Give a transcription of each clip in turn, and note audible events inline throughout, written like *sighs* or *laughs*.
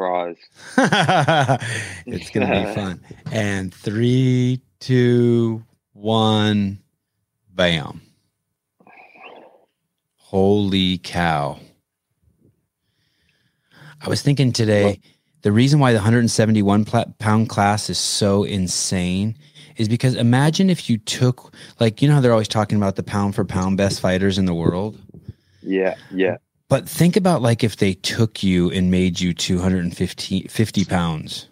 surprise. *laughs* it's gonna be *laughs* fun. And three, two, one, bam. Holy cow. I was thinking today, the reason why the 171 pound class is so insane is because imagine if you took, like, you know how they're always talking about the pound for pound best fighters in the world? Yeah, yeah. But think about like if they took you and made you 250 50 pounds.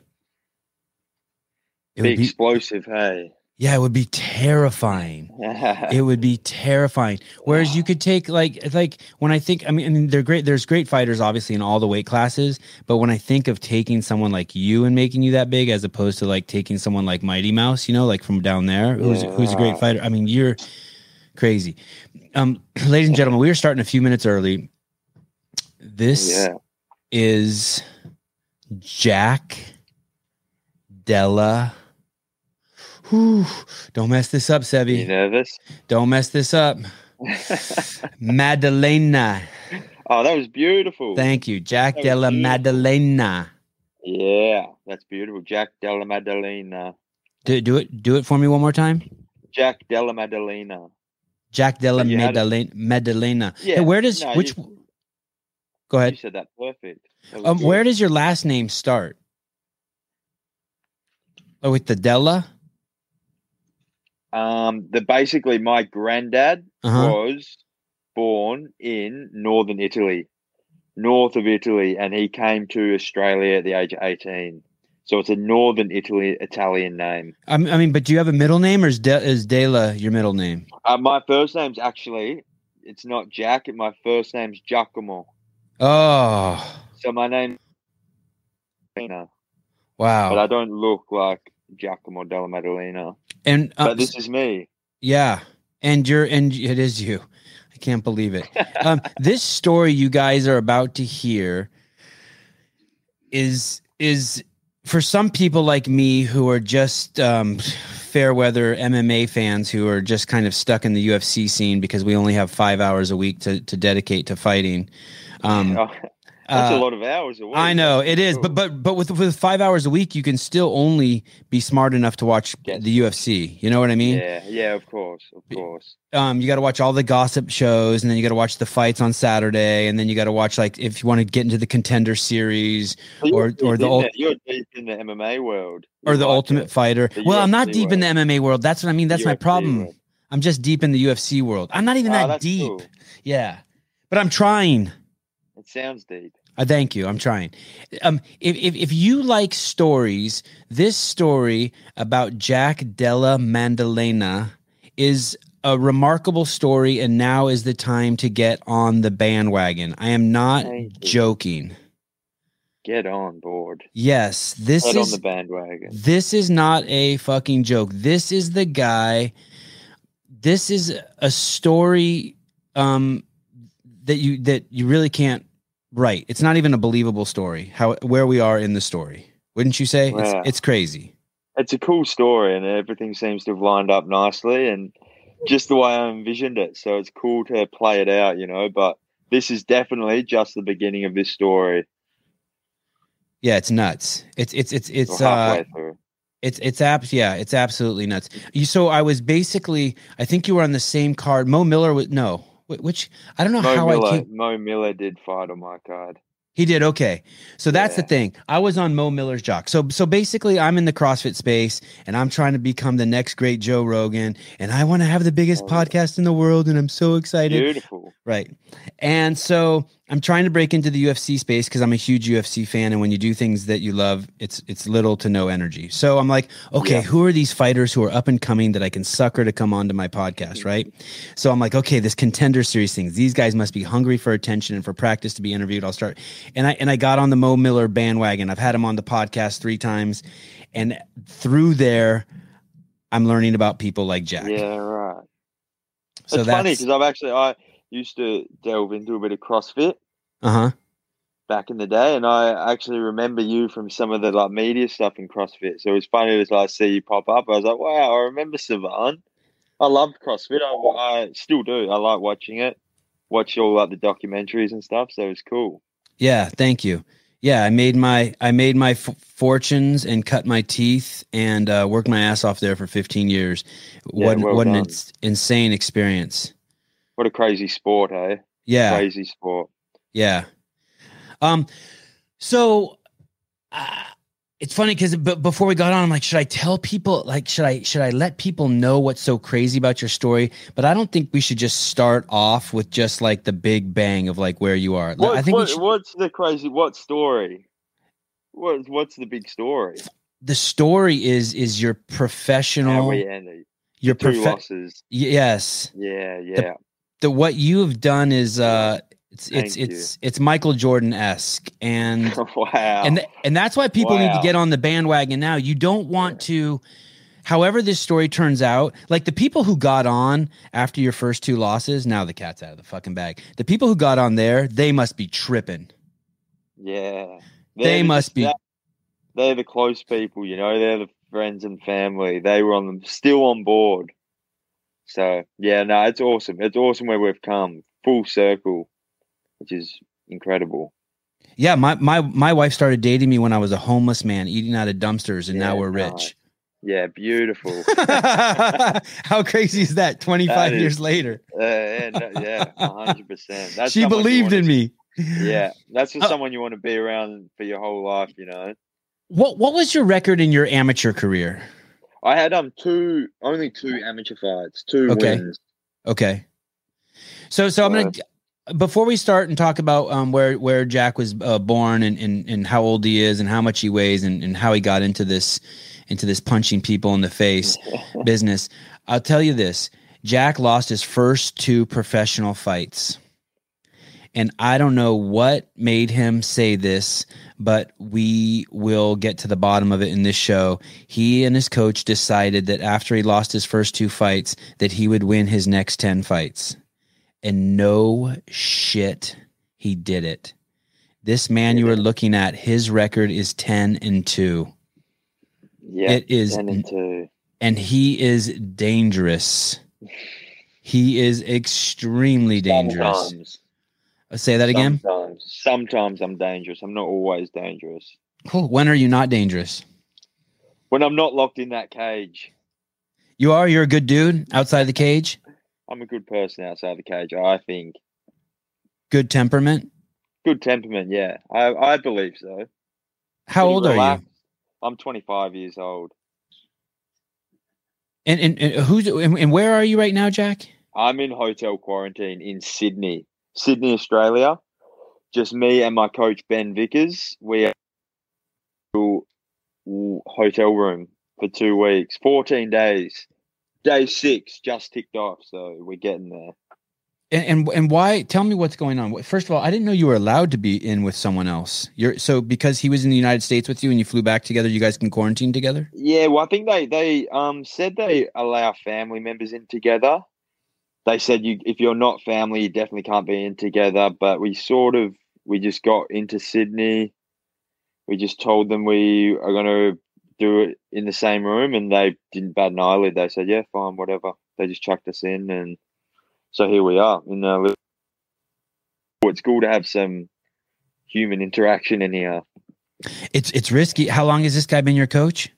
It Be would be, explosive, hey. yeah, it would be terrifying. *laughs* It would be terrifying. Whereas you could take like like when I think I mean, I mean they're great. There's great fighters obviously in all the weight classes, but when I think of taking someone like you and making you that big, as opposed to like taking someone like Mighty Mouse, you know, like from down there, who's who's a great fighter. I mean, you're crazy. Um, *clears throat* ladies and gentlemen, we are starting a few minutes early. This yeah. is Jack Della. Whew, don't mess this up, You Sebi. nervous? Don't mess this up. *laughs* Maddalena. oh, that was beautiful. Thank you. Jack That Della. Maddalena. yeah, that's beautiful. Jack Della Maddalena. Do, do it do it for me one more time. Jack Della Maddalena. Jack Della But you had it- Maddalena. Maddalena. Yeah. Hey, where does no, which you, go ahead. you said that perfect. That Um, good. where does your last name start? Oh, with the Della? Um, the basically my granddad Uh-huh. was born in northern Italy, north of Italy, and he came to Australia at the age of eighteen. So it's a northern Italy Italian name. I mean, I mean, but do you have a middle name or is, De- is Della your middle name? Uh, my first name's actually it's not Jack. My first name's Giacomo. Oh, So my name, Maddalena, wow. but I don't look like Giacomo della Maddalena. and uh, But this is me. Yeah, and you're and it is you. I can't believe it. *laughs* Um, this story you guys are about to hear is is for some people like me who are just um, fair weather MMA fans who are just kind of stuck in the UFC scene because we only have five hours a week to to dedicate to fighting. Um, Oh, *laughs* that's uh, a lot of hours a week. I know it is, but but but with with five hours a week, you can still only be smart enough to watch Yes. the UFC. You know what I mean? yeah, yeah, of course, of course. um, you got to watch all the gossip shows, and then you got to watch the fights on Saturday, and then you got to watch like if you want to get into the contender series So or or the ult- you're deep in the MMA world, or the like Ultimate it. Fighter. the Well, I'm not UFC deep in the MMA world. That's what I mean. That's my problem. world. I'm just deep in the UFC world. I'm not even Oh, that deep. cool. Yeah, but I'm trying. Sounds deep. I thank you. I'm trying. Um, if, if if you like stories, this story about Jack Della Maddalena is a remarkable story, and now is the time to get on the bandwagon. I am not joking. Get on board. Yes, this on is the bandwagon. this is not a fucking joke. This is the guy. This is a story um, that you that you really can't write. It's not even a believable story. How where we are in the story, wouldn't you say? Yeah. It's, it's crazy. It's a cool story, and everything seems to have lined up nicely, and just the way I envisioned it. So it's cool to play it out, you know. But this is definitely just the beginning of this story. Yeah, it's nuts. It's it's it's it's uh through. it's it's abs yeah, it's absolutely nuts. You so I was basically I think you were on the same card. Mo Miller was no. Wh- Which I don't know Mo how I Miller, came. Mo Miller did fight on my card. He did okay. So that's the thing. I was on Mo Miller's jock. So so basically, I'm in the CrossFit space, and I'm trying to become the next great Joe Rogan, and I want to have the biggest Oh. podcast in the world, and I'm so excited. Beautiful. Right. And so I'm trying to break into the UFC space because I'm a huge UFC fan. And when you do things that you love, it's it's little to no energy. So I'm like, okay, Yeah. who are these fighters who are up and coming that I can sucker to come onto my podcast, right? So I'm like, okay, this contender series things. These guys must be hungry for attention and for practice to be interviewed. I'll start. And I and I got on the Mo Miller bandwagon. I've had him on the podcast three times. And through there, I'm learning about people like Jack. Yeah, right. So it's funny because I've actually I used to delve into a bit of CrossFit uh-huh. back in the day, and I actually remember you from some of the like media stuff in CrossFit. So it was funny to like see you pop up. I was like, wow, I remember Sevan. I loved CrossFit. I, I still do. I like watching it. Watch all like the documentaries and stuff. So it's cool. Yeah, thank you. Yeah, I made my I made my f- fortunes and cut my teeth and uh, worked my ass off there for 15 years. Yeah, what well what an ins- insane experience. What a crazy sport, hey? Yeah, Crazy sport. yeah. Um, so uh, it's funny because but before we got on, I'm like, should I tell people? Like, should I should I let people know what's so crazy about your story? But I don't think we should just start off with just like the big bang of like where you are. What, I think what- should, what's the crazy? What story? What's what's the big story? the story is is your professional we ended your prof- losses. yes Yeah, yeah. the what you have done is uh it's it's you. it's it's Michael Jordan esque and *laughs* wow. and th- and that's why people need to get on the bandwagon now. You don't want to. However, this story turns out, like the people who got on after your first two losses, now the cat's out of the fucking bag. The people who got on there, they must be tripping. yeah. They They're the- must be- They're the close people, you know. They're the friends and family. They were on them, still on board. So yeah, no, it's awesome. It's awesome where we've come full circle, which is incredible. Yeah, my my my wife started dating me when I was a homeless man eating out of dumpsters, and now we're nice. rich. Yeah, beautiful. *laughs* How crazy is that? Twenty five years later, Uh, yeah, no, yeah, hundred percent. She believed in me. Yeah, that's just Uh, someone you want to be around for your whole life. You know, What what was your record in your amateur career? I had um two, only two amateur fights, two Okay. wins. Okay. So so I'm gonna before we start and talk about um where where Jack was uh, born and, and and how old he is and how much he weighs and, and how he got into this into this punching people in the face *laughs* business. I'll tell you this. Jack lost his first two professional fights. And I don't know what made him say this, but we will get to the bottom of it in this show. He and his coach decided that after he lost his first two fights that he would win his next 10 fights. And no shit, he did it. This man you are looking at, his record is 10 and 2 Yeah, It is- ten and two. and he is dangerous. He is extremely dangerous. Uh, Say that again. Sometimes, sometimes I'm dangerous. I'm not always dangerous. Cool. When are you not dangerous? When I'm not locked in that cage, You are. You're a good dude outside the cage. I'm a good person outside the cage. I think Good temperament. good temperament. Yeah, I I believe so. How Pretty old are you? I'm 25 years old. And and, and who's and, and where are you right now, Jack? I'm in hotel quarantine in Sydney, Sydney, Australia. Just me and my coach Ben Vickers. We are hotel room for two weeks, 14 days. Day six just ticked off, so we're getting there. And, and and why? Tell me what's going on. First of all, I didn't know you were allowed to be in with someone else. You're so because he was in the United States with you and you flew back together. You guys can quarantine together. Yeah, well, I think they they um said they allow family members in together. They said you if you're not family, you definitely can't be in together. But we sort of we just got into Sydney. We just told them we are going to do it in the same room, and they didn't bat an eyelid. They said, "Yeah, fine, whatever." They just chucked us in, and so here we are. In uh, it's cool to have some human interaction in here. It's it's risky. How long has this guy been your coach?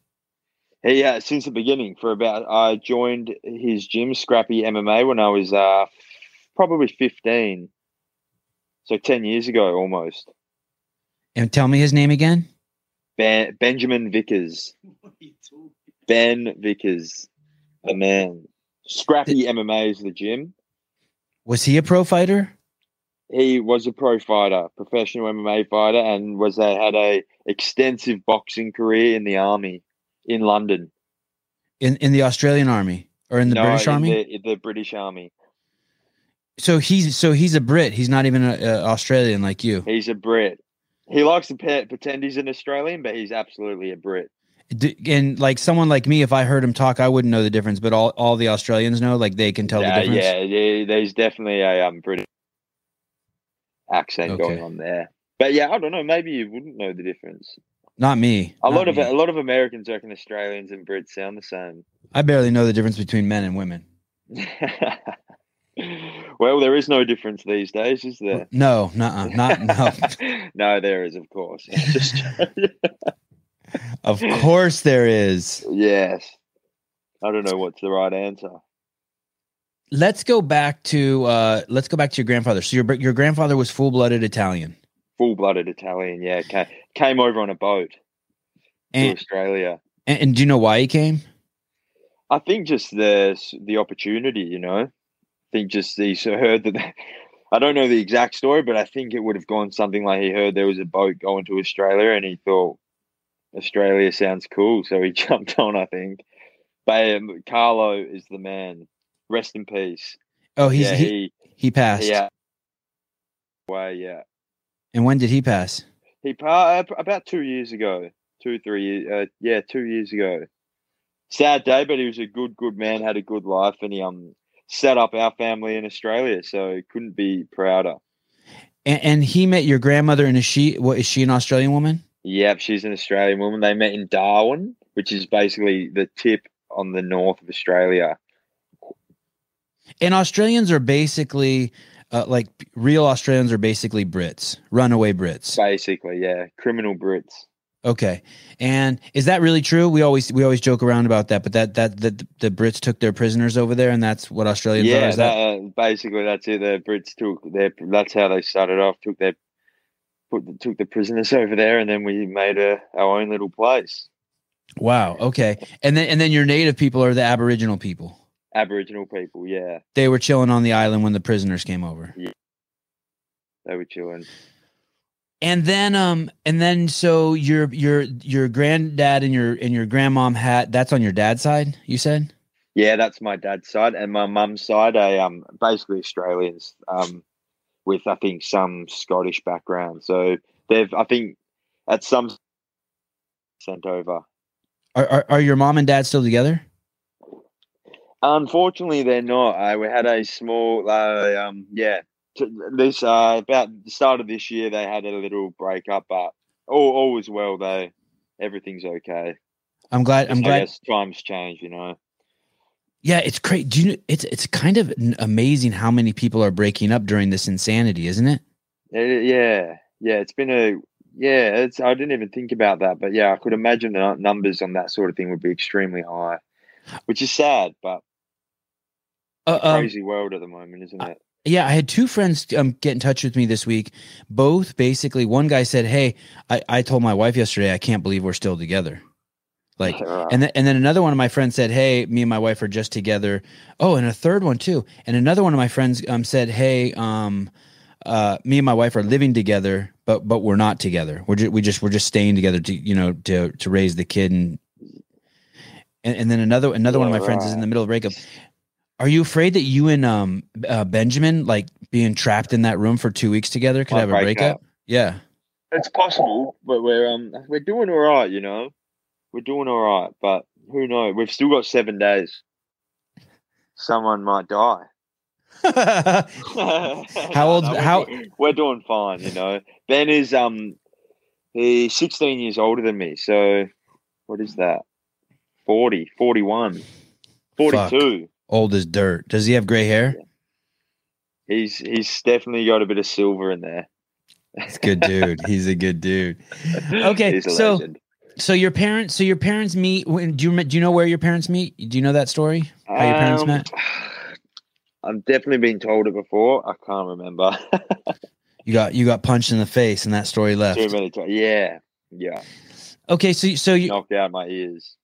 He uh, since the beginning for about I joined his gym Scrappy MMA when I was uh probably fifteen, so ten years ago almost. And tell me his name again. Ben, Benjamin Vickers, *laughs* Ben Vickers, the man. Scrappy MMA is the gym. Was he a pro fighter? He was a pro fighter, professional MMA fighter, and was a, had a extensive boxing career in the army in London. In in the Australian army or in the No, British in army? the, the British Army. So he's so he's a Brit. He's not even a, a Australian like you. He's a Brit. He likes to pe- pretend he's an Australian, but he's absolutely a Brit. D- And like someone like me, if I heard him talk, I wouldn't know the difference. But all, all the Australians know, like they can tell yeah, the difference. yeah, yeah, there's definitely a um, British accent going on there. But yeah, I don't know. Maybe you wouldn't know the difference. Not me. A Not lot of a lot of Americans reckon Australians and Brits sound the same. I barely know the difference between men and women. *laughs* well, there is no difference these days, is there? No, nuh-uh, not no. *laughs* no, there is, of course. *laughs* Of course there is. yes. I don't know what's the right answer. Let's go back to uh let's go back to your grandfather. So your your grandfather was full-blooded Italian. Full-blooded Italian, yeah. Came, came over on a boat And, to Australia. and and do you know why he came? I think just the the opportunity, you know. I think just he heard that. *laughs* I don't know the exact story, but I think it would have gone something like he heard there was a boat going to Australia, and he thought Australia sounds cool, so he *laughs* jumped on. I think, but um, Carlo is the man. Rest in peace. Oh, he's yeah, he, he, he passed. yeah. Way, yeah. And when did he pass? He pa- uh, about two years ago, two three years. Uh, yeah, two years ago. Sad day, but he was a good, good man. Had a good life, and he um set up our family in Australia. So couldn't be prouder. And, and he met your grandmother, and is she what is she an Australian woman? Yep, she's an Australian woman. They met in Darwin, which is basically the tip on the north of Australia. And Australians are basically uh, like real Australians are basically Brits, runaway Brits. Basically, yeah, criminal Brits. Okay, and is that really true? We always we always joke around about that, but that that the, the Brits took their prisoners over there, and that's what Australians are. yeah, Is that, that, uh, basically that's it. The Brits took their. That's how they started off. Took their put the, took the prisoners *laughs* over there, and then we made a, our own little place. wow. Okay, and then and then your native people are the Aboriginal people. Aboriginal people, yeah, They were chilling on the island when the prisoners came over. Yeah. they were chilling. And then um and then so your your your granddad and your and your grandmom had that's on your dad's side, you said? Yeah, that's my dad's side, and my mum's side, I um basically Australians, um, with I think some Scottish background. So they've, I think, at some sent over. Are are, are your mom and dad still together? Unfortunately, they're not. Uh, we had a small, uh, um, yeah, t- this uh, about the start of this year, they had a little breakup, but all all was well though. Everything's okay. I'm glad I'm glad times change, you know. Yeah, it's great. Do you know it's it's kind of amazing how many people are breaking up during this insanity, isn't it? Eh, yeah, yeah, it's been a yeah. It's I didn't even think about that, but yeah, I could imagine the numbers on that sort of thing would be extremely high, which is sad, but Uh, um, crazy world at the moment, isn't it? Yeah, I had two friends um, get in touch with me this week. Both basically, one guy said, "Hey, I, I told my wife yesterday, I can't believe we're still together." Like, *laughs* and then and then another one of my friends said, "Hey, me and my wife are just together." Oh, and a third one too. And another one of my friends um said, "Hey, um, uh, me and my wife are living together, but but we're not together. We're just we just we're just staying together to you know to to raise the kid and." And, and then another another one of Yeah, my friends is in the middle of breakup. Are you afraid that you and um uh, Benjamin like being trapped in that room for two weeks together could Might have a break breakup? up. Yeah. it's possible, but we're um we're doing all right, you know. We're doing all right, but who knows? We've still got seven days. Someone might die. *laughs* How *laughs* old- We're how- We're doing fine, you know. Ben is um he's 16 years older than me, so what is that? 40, 41, 42. Old as dirt. Does he have gray hair? He's he's definitely got a bit of silver in there. He's a good dude. He's a good dude. *laughs* Okay, so- legend. So your parents, so your parents meet. When, do you do you know where your parents meet? Do you know that story? How your parents Um, met? I've definitely been told it before. I can't remember. *laughs* You got you got punched in the face, and that story left. Too many times. Yeah, yeah. Okay, so so you Knocked out my ears.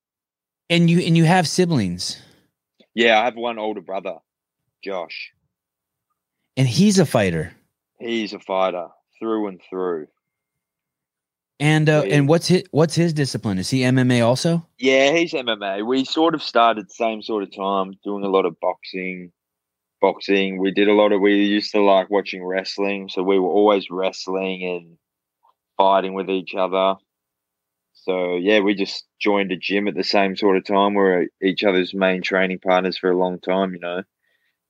and you and you have siblings, Yeah, I have one older brother, Josh. and he's a fighter. He's a fighter through and through. And uh, and what's his what's his discipline? Is he MMA also? Yeah, he's MMA. We sort of started same sort of time, doing a lot of boxing. Boxing. We did a lot of. We used to like watching wrestling, so we were always wrestling and fighting with each other. So yeah, we just joined a gym at the same sort of time. We were each other's main training partners for a long time. You know,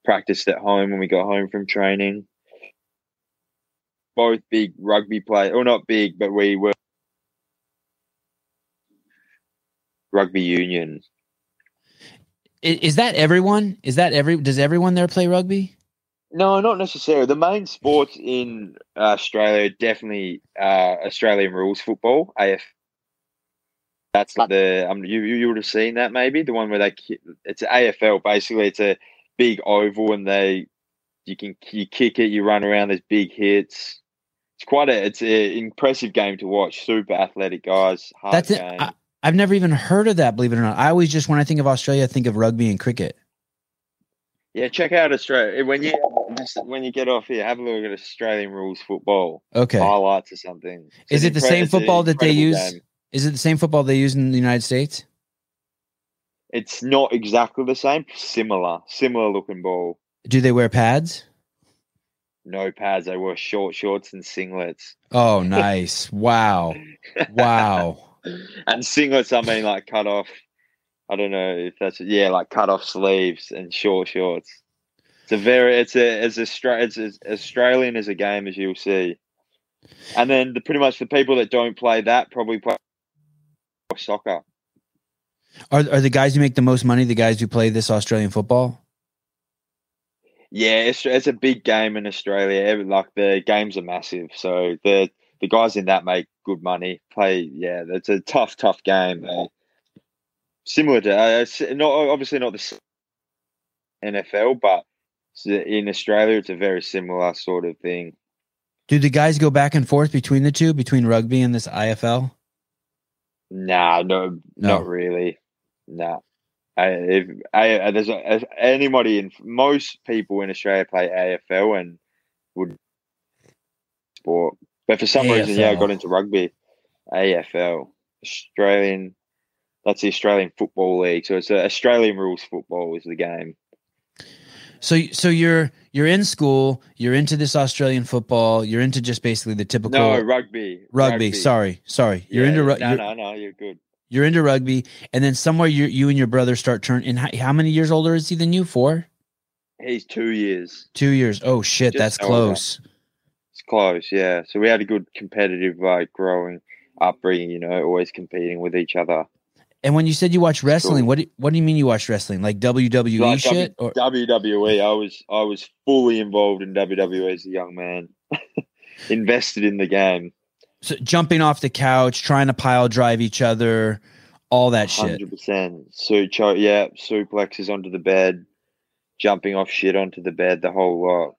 practiced at home when we got home from training. Both big rugby players, or not big, but we were rugby union. Is that everyone? Is that every? Does everyone there play rugby? No, not necessarily. The main sports in Australia definitely uh, Australian rules football. AF. That's like the um you you would have seen that maybe the one where they it's AFL basically it's a big oval and they you can you kick it you run around there's big hits it's quite a it's an impressive game to watch super athletic guys hard That's it. game. I, I've never even heard of that. Believe it or not, I always just when I think of Australia, I think of rugby and cricket. Yeah, check out Australia when you just when you get off here. Have a look at Australian rules football Okay, highlights or something. It's Is it the same football that they use? game. Is it the same football they use in the United States? It's not exactly the same. Similar, similar looking ball. Do they wear pads? No pads. They wear short shorts and singlets. Oh, nice! wow, wow. *laughs* and singlets. I mean, like cut off. I don't know if that's yeah, like cut off sleeves and short shorts. It's a very it's a it's a it's as Australian as a game as you'll see. And then the pretty much the people that don't play that probably play soccer. Are are the guys who make the most money the guys who play this Australian football? Yeah, it's, it's a big game in Australia. Like the games are massive, so the the guys in that make good money. Play, yeah, it's a tough, tough game. Uh, similar to uh, not obviously not the NFL, but in Australia, it's a very similar sort of thing. Do the guys go back and forth between the two, between rugby and this IFL? Nah, no, No. not really. Nah. I, if I, there's a, if anybody in most people in Australia play AFL and would sport, but for some reason, yeah, I got into rugby. AFL, Australian. That's the Australian Football League. So it's a Australian rules football is the game. So so you're you're in school, you're into this Australian football, you're into just basically the typical No, rugby. rugby. Sorry, sorry. You're Yeah, into ru- No, no, no. You're good. you're into rugby, and then somewhere you you and your brother start turn. And how, how many years older is he than you? Four, He's two years. two years. Oh shit, Just that's older. close. It's close, yeah. So we had a good competitive, like, growing upbringing. You know, always competing with each other. And when you said you watch wrestling, what do, what do you mean you watch wrestling? Like WWE Like shit? Or WWE. I was I was fully involved in WWE as a young man, *laughs* invested in the game. so jumping off the couch, trying to pile drive each other, all that shit. Hundred percent. So yeah, suplexes onto the bed, jumping off shit onto the bed, the whole lot.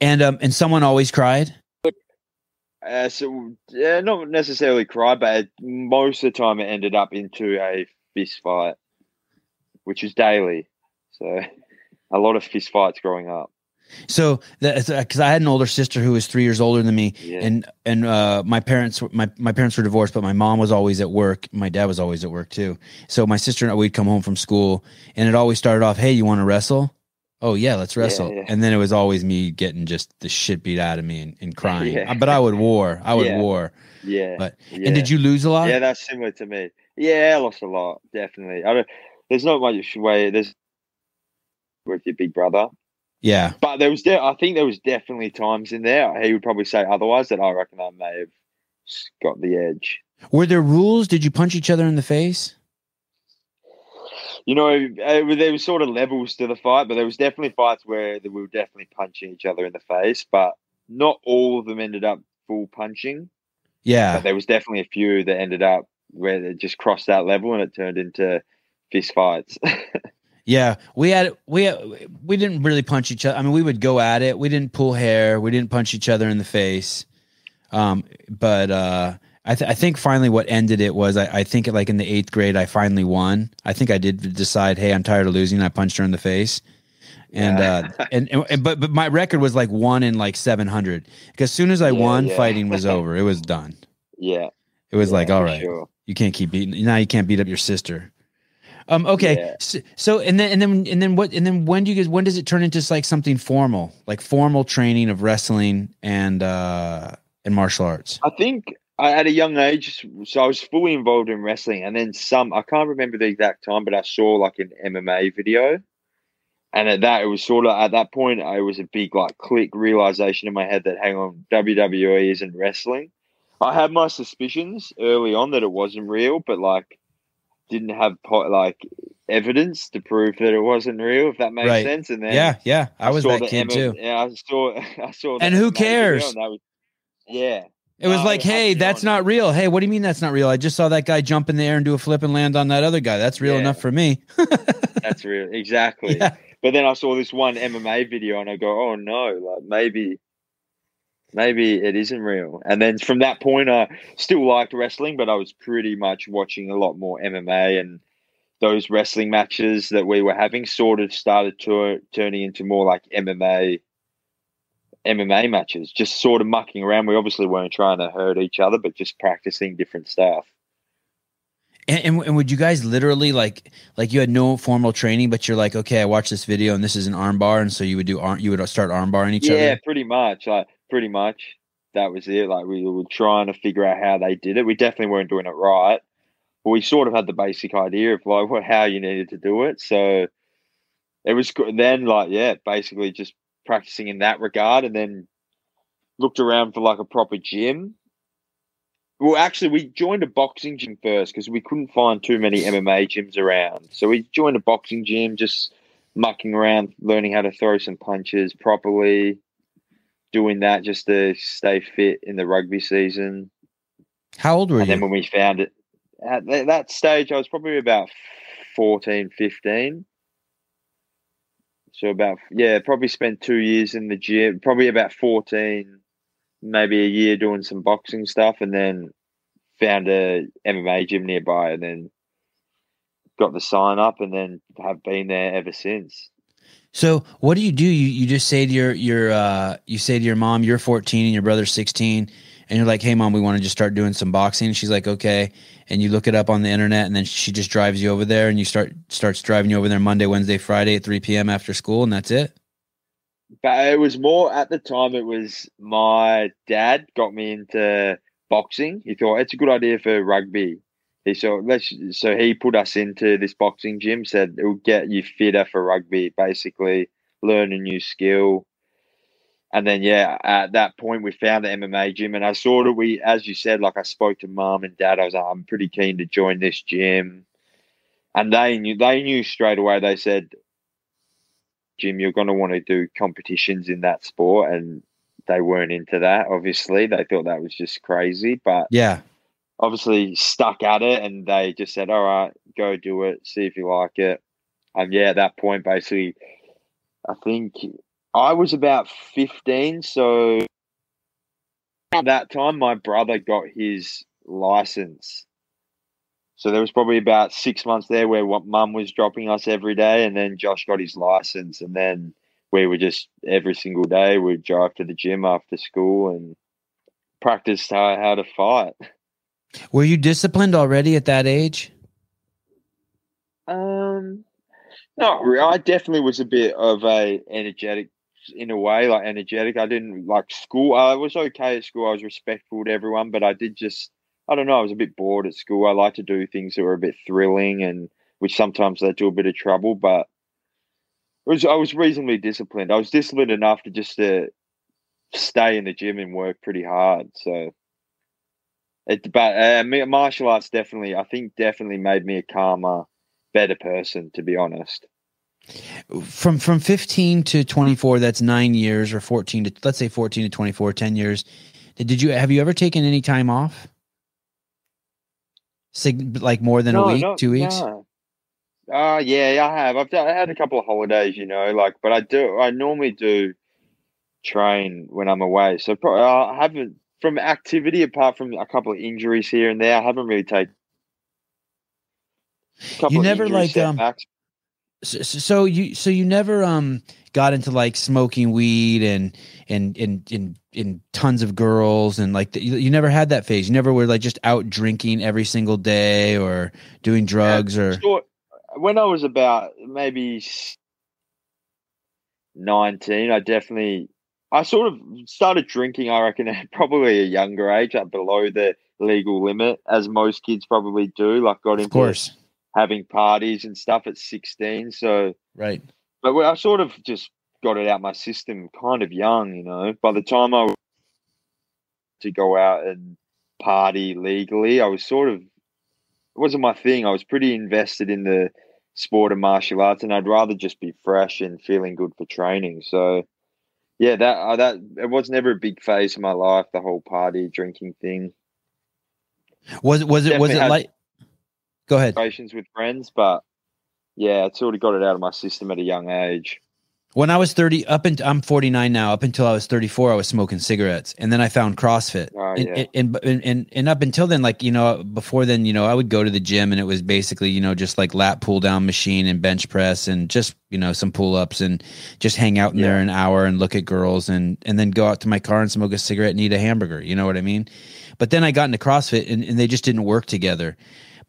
And um and someone always cried. Uh, so yeah, not necessarily cry, but it, most of the time it ended up into a fist fight, which is daily. So a lot of fist fights growing up. So that because I had an older sister who was three years older than me, Yeah. and and uh, my parents my my parents were divorced, but my mom was always at work. My dad was always at work too. So my sister and I we'd come home from school, and it always started off, "Hey, you want to wrestle?" Oh yeah, let's wrestle. yeah. And then it was always me getting just the shit beat out of me and, and *laughs* crying. Yeah. But I would war. I would Yeah. war. yeah. But yeah. and did you lose a lot? Yeah, that's similar to me. Yeah, I lost a lot, definitely. I don't. There's not much way. There's with your big brother, yeah. but there was. De- I think there was definitely times in there. He would probably say otherwise. That I reckon I may have got the edge. Were there rules? Did you punch each other in the face? You know, uh, there was sort of levels to the fight, but there was definitely fights where we were definitely punching each other in the face, but not all of them ended up full punching. Yeah. But there was definitely a few that ended up where they just crossed that level and it turned into fist fights. *laughs* Yeah, we had we had, we didn't really punch each other. I mean, we would go at it. We didn't pull hair. We didn't punch each other in the face. Um, but uh, I, th- I think finally what ended it was I, I think like in the eighth grade I finally won. I think I did decide, hey, I'm tired of losing. I punched her in the face, and Yeah. uh, and, *laughs* and, and- but but my record was like one in like seven hundred. Because as soon as I Yeah, won, yeah. fighting was *laughs* over. It was done. yeah. It was like, all right, sure. you can't keep beating now. You can't beat up your sister. Um. Okay. So, so and then and then and then what and then when do you guys when does it turn into like something formal, like formal training of wrestling and uh and martial arts? I think I, at a young age, so I was fully involved in wrestling, and then some. I can't remember the exact time, but I saw like an MMA video, and at that, it was sort of at that point, I was a big like click realization in my head that hang on, WWE isn't wrestling. I had my suspicions early on that it wasn't real, but like didn't have like evidence to prove that it wasn't real, if that makes Right. sense. And then yeah, yeah. I, was saw that kid Emma- too. Yeah, I saw. *laughs* I saw. And who cares? and was- yeah, It was No, like, hey, that's not real. Hey, what do you mean that's not real? I just saw that guy jump in the air and do a flip and land on that other guy. That's real Yeah. enough for me. *laughs* that's real. Exactly. Yeah. But then I saw this one MMA video and I go, oh no, like maybe, maybe it isn't real. And then from that point, I still liked wrestling, but I was pretty much watching a lot more MMA and those wrestling matches that we were having sort of started to turning into more like MMA. MMA matches, just sort of mucking around. We obviously weren't trying to hurt each other, but just practicing different stuff. And, and, and would you guys literally like like you had no formal training, but you're like, okay, I watched this video and this is an arm bar, and so you would do arm, you would start arm barring each yeah, other. Yeah, pretty much. Like pretty much that was it. Like we were trying to figure out how they did it. We definitely weren't doing it right, but we sort of had the basic idea of like what how you needed to do it. So it was good. Then like yeah, basically just practicing in that regard, and then looked around for like a proper gym. Well, actually, we joined a boxing gym first because we couldn't find too many MMA gyms around. So we joined a boxing gym, just mucking around, learning how to throw some punches properly, doing that just to stay fit in the rugby season. How old were and you? And then when we found it, at that stage, I was probably about 14, 15. So about, yeah, probably spent two years in the gym, probably about 14, maybe a year doing some boxing stuff, and then found a MMA gym nearby, and then got the sign up, and then have been there ever since. So what do you do? You you just say to your your uh you say to your mom, you're 14 and your brother's 16, and you're like, hey mom, we want to just start doing some boxing. She's like, okay. And you look it up on the internet, and then she just drives you over there, and you start starts driving you over there Monday, Wednesday, Friday at 3 p.m. after school, and that's it. But it was more at the time. It was my dad got me into boxing. He thought it's a good idea for rugby. He so let's so he put us into this boxing gym. Said it will get you fitter for rugby. Basically, learn a new skill. And then yeah, at that point we found the MMA gym, and I sort of we, as you said, like I spoke to mum and dad. I was like, I'm pretty keen to join this gym, and they knew they knew straight away. They said, Jim, you're going to want to do competitions in that sport, and they weren't into that. Obviously, they thought that was just crazy, but Yeah. obviously stuck at it, and they just said, "All right, go do it, see if you like it." And yeah, at that point, basically, I think I was about fifteen, so at that time, my brother got his license. So there was probably about six months there where what mum was dropping us every day, and then Josh got his license, and then we were just every single day we'd drive to the gym after school and practice how, how to fight. Were you disciplined already at that age? Um, not really. I definitely was a bit of a energetic in a way, like energetic. I didn't like school. I was okay at school. I was respectful to everyone, but I did just, I don't know. I was a bit bored at school. I like to do things that were a bit thrilling and which sometimes led to a bit of trouble, but it was, I was reasonably disciplined. I was disciplined enough to just to stay in the gym and work pretty hard. So, it, but uh, martial arts definitely, I think, definitely made me a calmer, better person. To be honest, From from 15 to 24, that's nine years, or 14 to let's say 14 to 24, 10 years. Did you have you ever taken any time off? Sig- like more than a week, no, two weeks? no. Uh, yeah, I have. I've done, I had a couple of holidays, you know, like, but I do. I normally do train when I'm away. So I haven't from activity apart from a couple of injuries here and there. I haven't really taken. a couple You of never, like, um, setbacks. So, so you so you never um got into like smoking weed and and and and, and tons of girls and like the, you, you never had that phase. You never were like just out drinking every single day or doing drugs or Sure. When I was about maybe 19, I definitely, I sort of started drinking, I reckon, at probably a younger age, like below the legal limit, as most kids probably do. Like, got of into course, having parties and stuff at 16. So, right? but I sort of just got it out my system kind of young, you know. By the time I was to go out and party legally, I was sort of it wasn't my thing. I was pretty invested in the sport of martial arts, and I'd rather just be fresh and feeling good for training. So, yeah, that uh, that it was never a big phase of my life. The whole party drinking thing. Was it was it was it had- like? Go ahead. With friends, but yeah, it's already got it out of my system at a young age. When I was 30, up and I'm 49 now. Up until I was 34, I was smoking cigarettes, and then I found CrossFit. Oh, and, yeah. and, and and and up until then, like you know, before then, you know, I would go to the gym, and it was basically you know just like lat pull down machine and bench press, and just you know some pull ups, and just hang out in there an hour and look at girls, and and then go out to my car and smoke a cigarette and eat a hamburger. You know what I mean? But then I got into CrossFit, and, and they just didn't work together.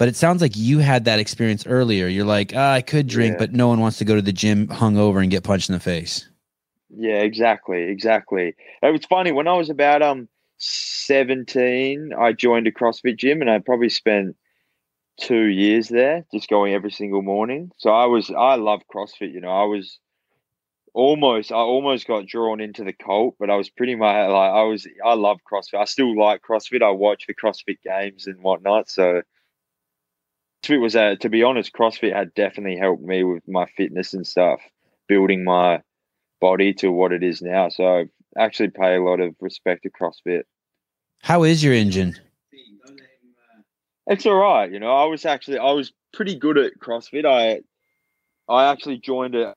But it sounds like you had that experience earlier. You're like, ah, I could drink, Yeah. but no one wants to go to the gym hungover and get punched in the face. Yeah, exactly, exactly. It was funny when I was about um seventeen. I joined a CrossFit gym, and I probably spent two years there, just going every single morning. So I was, I love CrossFit. You know, I was almost, I almost got drawn into the cult, but I was pretty much like, I was, I love CrossFit. I still like CrossFit. I watch the CrossFit games and whatnot. So. CrossFit was a, to be honest, CrossFit had definitely helped me with my fitness and stuff, building my body to what it is now. So I actually pay a lot of respect to CrossFit. How is your engine? It's all right, you know. I was actually I was pretty good at CrossFit. I I actually joined a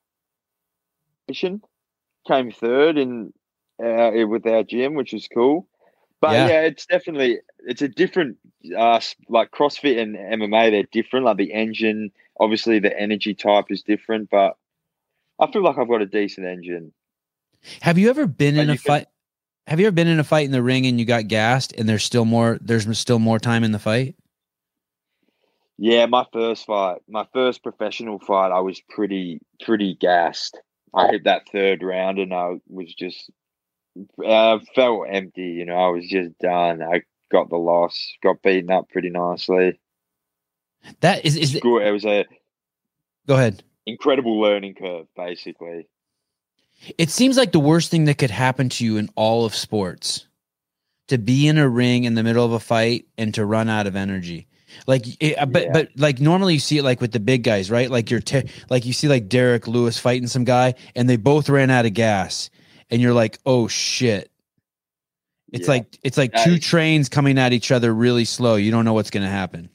mission, came third in uh, with our gym, which was cool. But Yeah. yeah. it's definitely it's a different uh like CrossFit and MMA. They're different. Like the engine, obviously the energy type is different, but I feel like I've got a decent engine. Have you ever been But in a can- fight? Have you ever been in a fight in the ring and you got gassed and there's still more there's still more time in the fight? Yeah, my first fight, my first professional fight, I was pretty pretty gassed. I hit that third round and I was just I felt empty, you know, I was just done. I got the loss, got beaten up pretty nicely. That is is It's good. It was a go ahead. incredible learning curve, basically. It seems like the worst thing that could happen to you in all of sports to be in a ring in the middle of a fight and to run out of energy. Like, it, uh, but Yeah. but like normally you see it like with the big guys, right? Like you're te- like you see like Derrick Lewis fighting some guy, and they both ran out of gas, and you're like, oh shit. It's Yeah. like it's like That two is- trains coming at each other really slow. You don't know what's going to happen.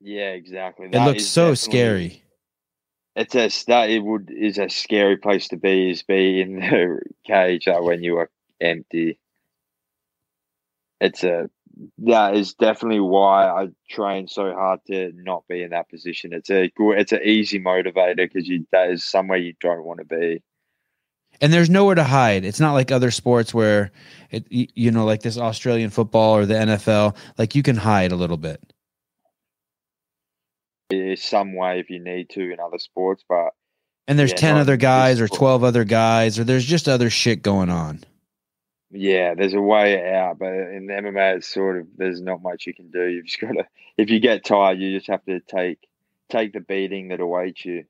Yeah, exactly. It looks so scary. It's a that it would is a scary place to be. Is be *laughs* in the cage when you are empty. It's a that is definitely why I train so hard to not be in that position. It's a good, it's an easy motivator because you that is somewhere you don't want to be. And there's nowhere to hide. It's not like other sports where it you know like this Australian football or the NFL like you can hide a little bit. There's some way if you need to in other sports, but And there's Yeah, 10 other guys or 12 other guys or there's just other shit going on. yeah, there's a way out. But in MMA, it's sort of there's not much you can do. You've just got to if you get tired, you just have to take take the beating that awaits you.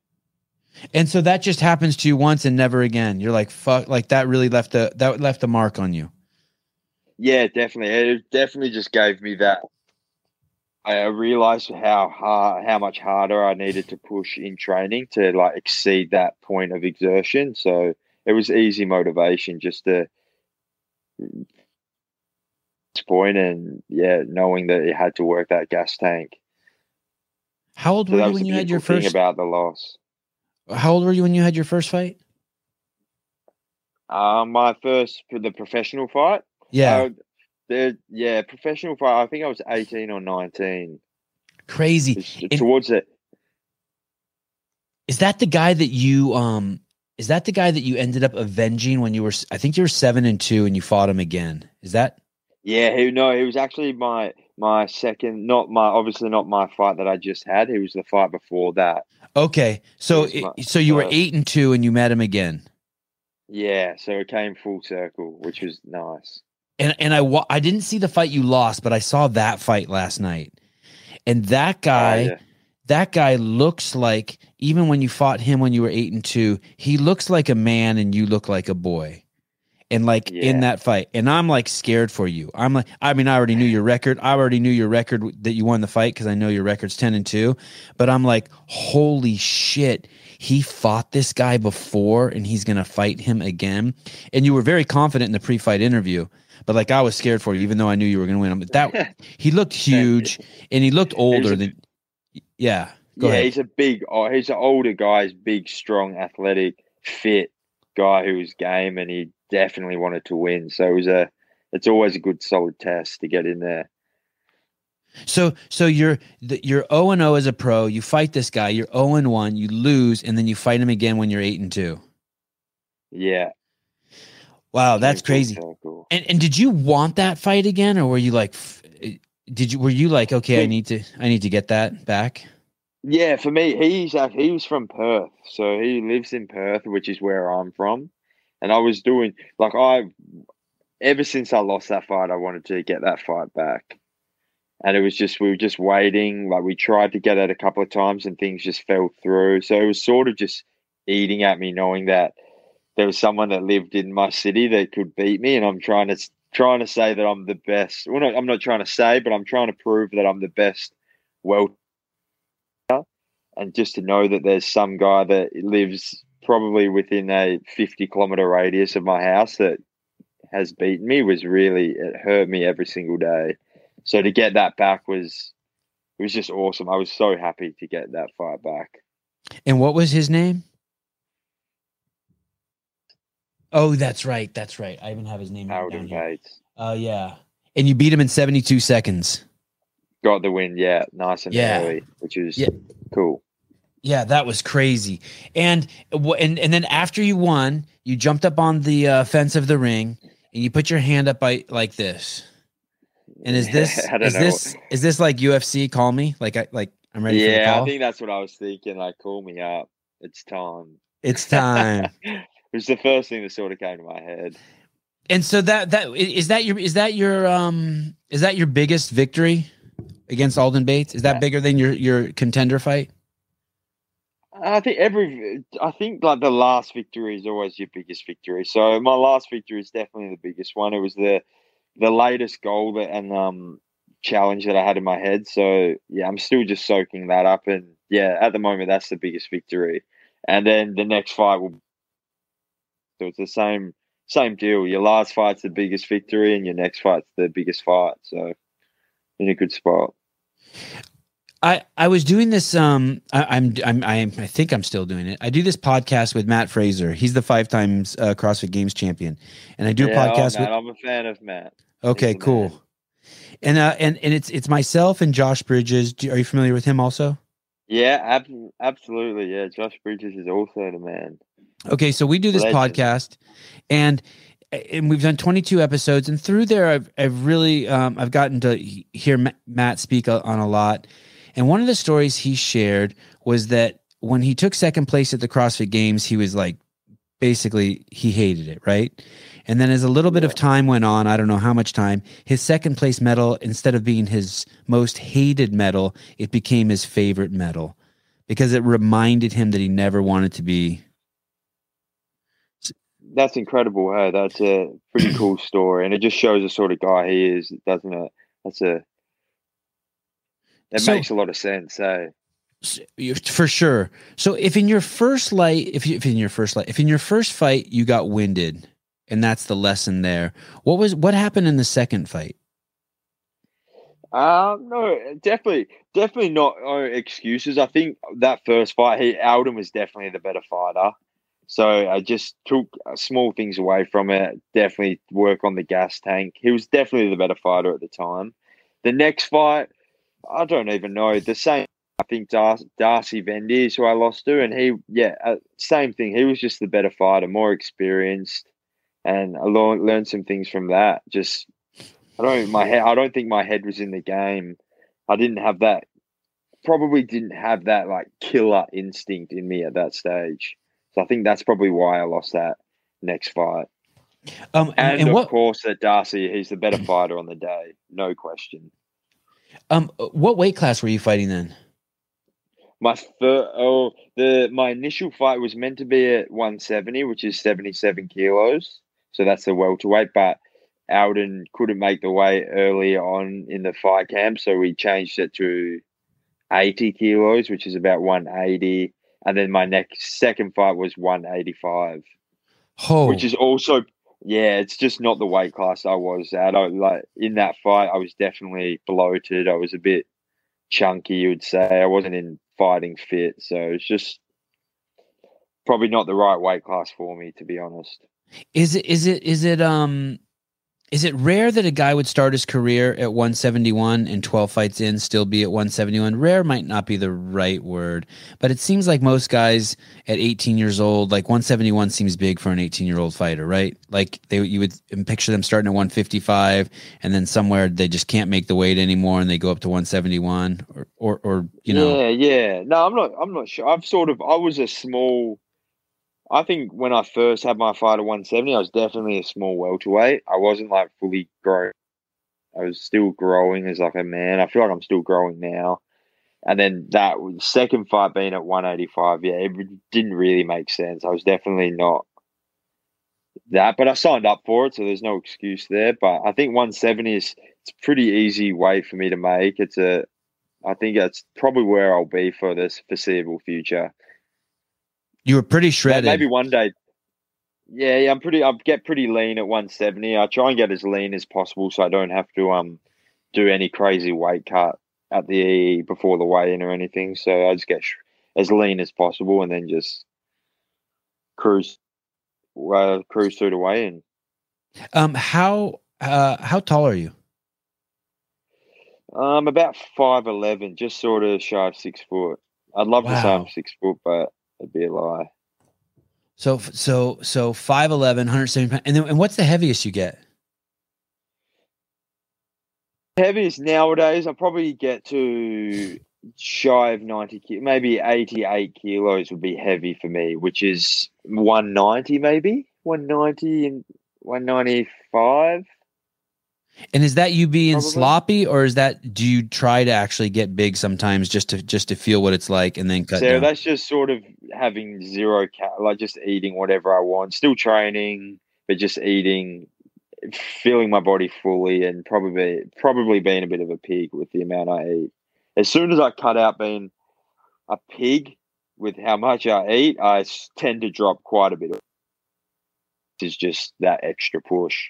And so that just happens to you once and never again. You're like fuck like that really left a that left a mark on you. Yeah, definitely. It definitely just gave me that. I realized how hard, how much harder I needed to push in training to like exceed that point of exertion. So it was easy motivation just to point and yeah, knowing that it had to work that gas tank. How old So were you when you had your first about the loss. How old were you when you had your first fight? Uh, my first for the professional fight. Yeah. Uh, the yeah professional fight. I think I was eighteen or nineteen. Crazy. It's towards it. Is that the guy that you um is that the guy that you ended up avenging when you were I think you were 7 and 2 and you fought him again. Is that Yeah, he no, he was actually my my second, not my obviously not my fight that I just had. He was the fight before that. Okay. So It my so you were 8 and 2 and you met him again. Yeah, so it came full circle, which was nice. And and I wa- I didn't see the fight you lost, but I saw that fight last night. And that Oh, guy yeah. that guy looks like even when you fought him when you were 8 and 2, he looks like a man and you look like a boy. And like in that fight. And I'm like scared for you. I'm like, I mean, I already knew your record. I already knew your record that you won the fight because I know your record's 10 and 2. But I'm like, holy shit. He fought this guy before and he's going to fight him again. And you were very confident in the pre fight interview. But like, I was scared for you, even though I knew you were going to win him. But that, *laughs* he looked huge and he looked older a- than, yeah. Yeah, ahead. he's a big. Oh, he's an older guy. He's big, strong, athletic, fit guy who was game, and he definitely wanted to win. So it was a. It's always a good, solid test to get in there. So so you're you're 0 and 0 as a pro. You fight this guy. You're 0 and 1. You lose, and then you fight him again when you're 8 and 2. Yeah. Wow, that's crazy. circle. And and did you want that fight again, or were you like, did you were you like, okay, I need to I need to get that back? Yeah, for me, he's act- he was from Perth, so he lives in Perth, which is where I'm from. And I was doing like I, ever since I lost that fight, I wanted to get that fight back. And it was just we were just waiting. Like we tried to get it a couple of times, and things just fell through. So it was sort of just eating at me, knowing that there was someone that lived in my city that could beat me, and I'm trying to trying to say that I'm the best. Well, I'm not trying to say, but I'm trying to prove that I'm the best. Well, and just to know that there's some guy that lives probably within a 50 kilometer radius of my house that has beaten me was really it hurt me every single day so to get that back was it was just awesome i was so happy to get that fight back And what was his name? Oh, that's right. That's right. I even have his name. written down. Bates Oh yeah. And you beat him in 72 seconds. got the win yeah nice and Yeah. early which was Yeah. cool Yeah, that was crazy. And and and then after you won, you jumped up on the uh, fence of the ring and you put your hand up by like this. And is this *laughs* is know. this is this like UFC? Call me like I like I'm ready for the yeah i think that's what i was thinking like call me up it's time it's time. *laughs* it was the first thing that sort of came to my head and so that that is that your is that your um is that your biggest victory against Alden Bates? Is that Yeah. bigger than your your contender fight? I think every, I think like the last victory is always your biggest victory. So my last victory is definitely the biggest one. It was the, the latest goal that and um challenge that I had in my head. So yeah, I'm still just soaking that up, and yeah, at the moment that's the biggest victory. And then the next fight will, so it's the same same deal. Your last fight's the biggest victory, and your next fight's the biggest fight. So in a good spot. I, I was doing this. Um, I, I'm I'm I'm I think I'm still doing it. I do this podcast with Matt Fraser. He's the five times uh, CrossFit Games champion, and I do a Yeah, oh, podcast man, with. I'm a fan of Matt. Okay, the cool. man. And uh, and and it's it's myself and Josh Bridges. Do, are you familiar with him also? Yeah, ab- absolutely. Yeah, Josh Bridges is also the man. Okay, so we do this Legend. podcast, and and we've done 22 episodes, and through there, I've I've really um, I've gotten to hear Matt speak on a lot, and one of the stories he shared was that when he took second place at the CrossFit Games, he was like, basically, he hated it, right? And then as a little bit of time went on, I don't know how much time, his second place medal, instead of being his most hated medal, it became his favorite medal because it reminded him that he never wanted to be That's incredible. Hey, that's a pretty cool *clears throat* story, and it just shows the sort of guy he is, doesn't it? That's a. It So- makes a lot of sense. Hey, S- for sure. So if in your first light, if you, if in your first light, if in your first fight you got winded, and that's the lesson there. What was what happened in the second fight? um, no, definitely, definitely not no excuses. I think that first fight, he Alden was definitely the better fighter. So I just took uh, small things away from it. Definitely work on the gas tank. He was definitely the better fighter at the time. The next fight, I don't even know. The same, I think Dar- Darcy Vendy is who I lost to, and he, yeah, uh, same thing. He was just the better fighter, more experienced, and I learned learned some things from that. Just, I don't my head. I don't think my head was in the game. I didn't have that. Probably didn't have that like killer instinct in me at that stage. So I think that's probably why I lost that next fight. Um, and, And, and of what course, that Darcy, he's the better fighter on the day, no question. Um what weight class were you fighting then? My fir- oh the my initial fight was meant to be at 170, which is 77 kilos. so that's the welterweight. But Alden couldn't make the weight early on in the fight camp, so we changed it to 80 kilos, which is about 180. And then my next second fight was 185, Oh, which is also yeah, it's just not the weight class I was at. I like in that fight, I was definitely bloated. I was a bit chunky, you would say. I wasn't in fighting fit, so it's just probably not the right weight class for me, to be honest. is it is it is it um is it rare that a guy would start his career at 171 and 12 fights in still be at 171? Rare might not be the right word, but it seems like most guys at 18 years old, like 171 seems big for an 18 year old fighter, right? Like they you would picture them starting at 155 and then somewhere they just can't make the weight anymore and they go up to 171 or or, or you know Yeah, yeah. No, I'm not. I'm not sure. I've sort of. I was a small. I think when I first had my fight at 170, I was definitely a small welterweight. I wasn't like fully grown. I was still growing as like a man. I feel like I'm still growing now. And then that second fight being at 185, yeah, it didn't really make sense. I was definitely not that, but I signed up for it, so there's no excuse there. But I think 170 is it's a pretty easy weight for me to make. It's a, I think that's probably where I'll be for this foreseeable future. You were pretty shredded. Maybe one day. Yeah, yeah, I'm pretty. I get pretty lean at 170. I try and get as lean as possible, so I don't have to um do any crazy weight cut at the EE before the weigh-in or anything. So I just get sh- as lean as possible, and then just cruise, uh, cruise through the weigh-in. Um how uh how tall are you? Um, about five eleven, just sort of shy of six foot. I'd love to say I'm six foot, but it'd be a lie. So so so 5'11, 170 pounds. And then and what's the heaviest you get? Heaviest nowadays, I probably get to shy of 90 ki- maybe 88 kilos would be heavy for me, which is 190 maybe 190 and 195. And is that you being Probably. sloppy, or is that do you try to actually get big sometimes just to just to feel what it's like and then cut So down? that's just sort of having zero like just eating whatever I want, still training, but just eating, feeling my body fully, and probably probably being a bit of a pig with the amount I eat. As soon as I cut out being a pig with how much I eat, I tend to drop quite a bit. Of, is just that extra push.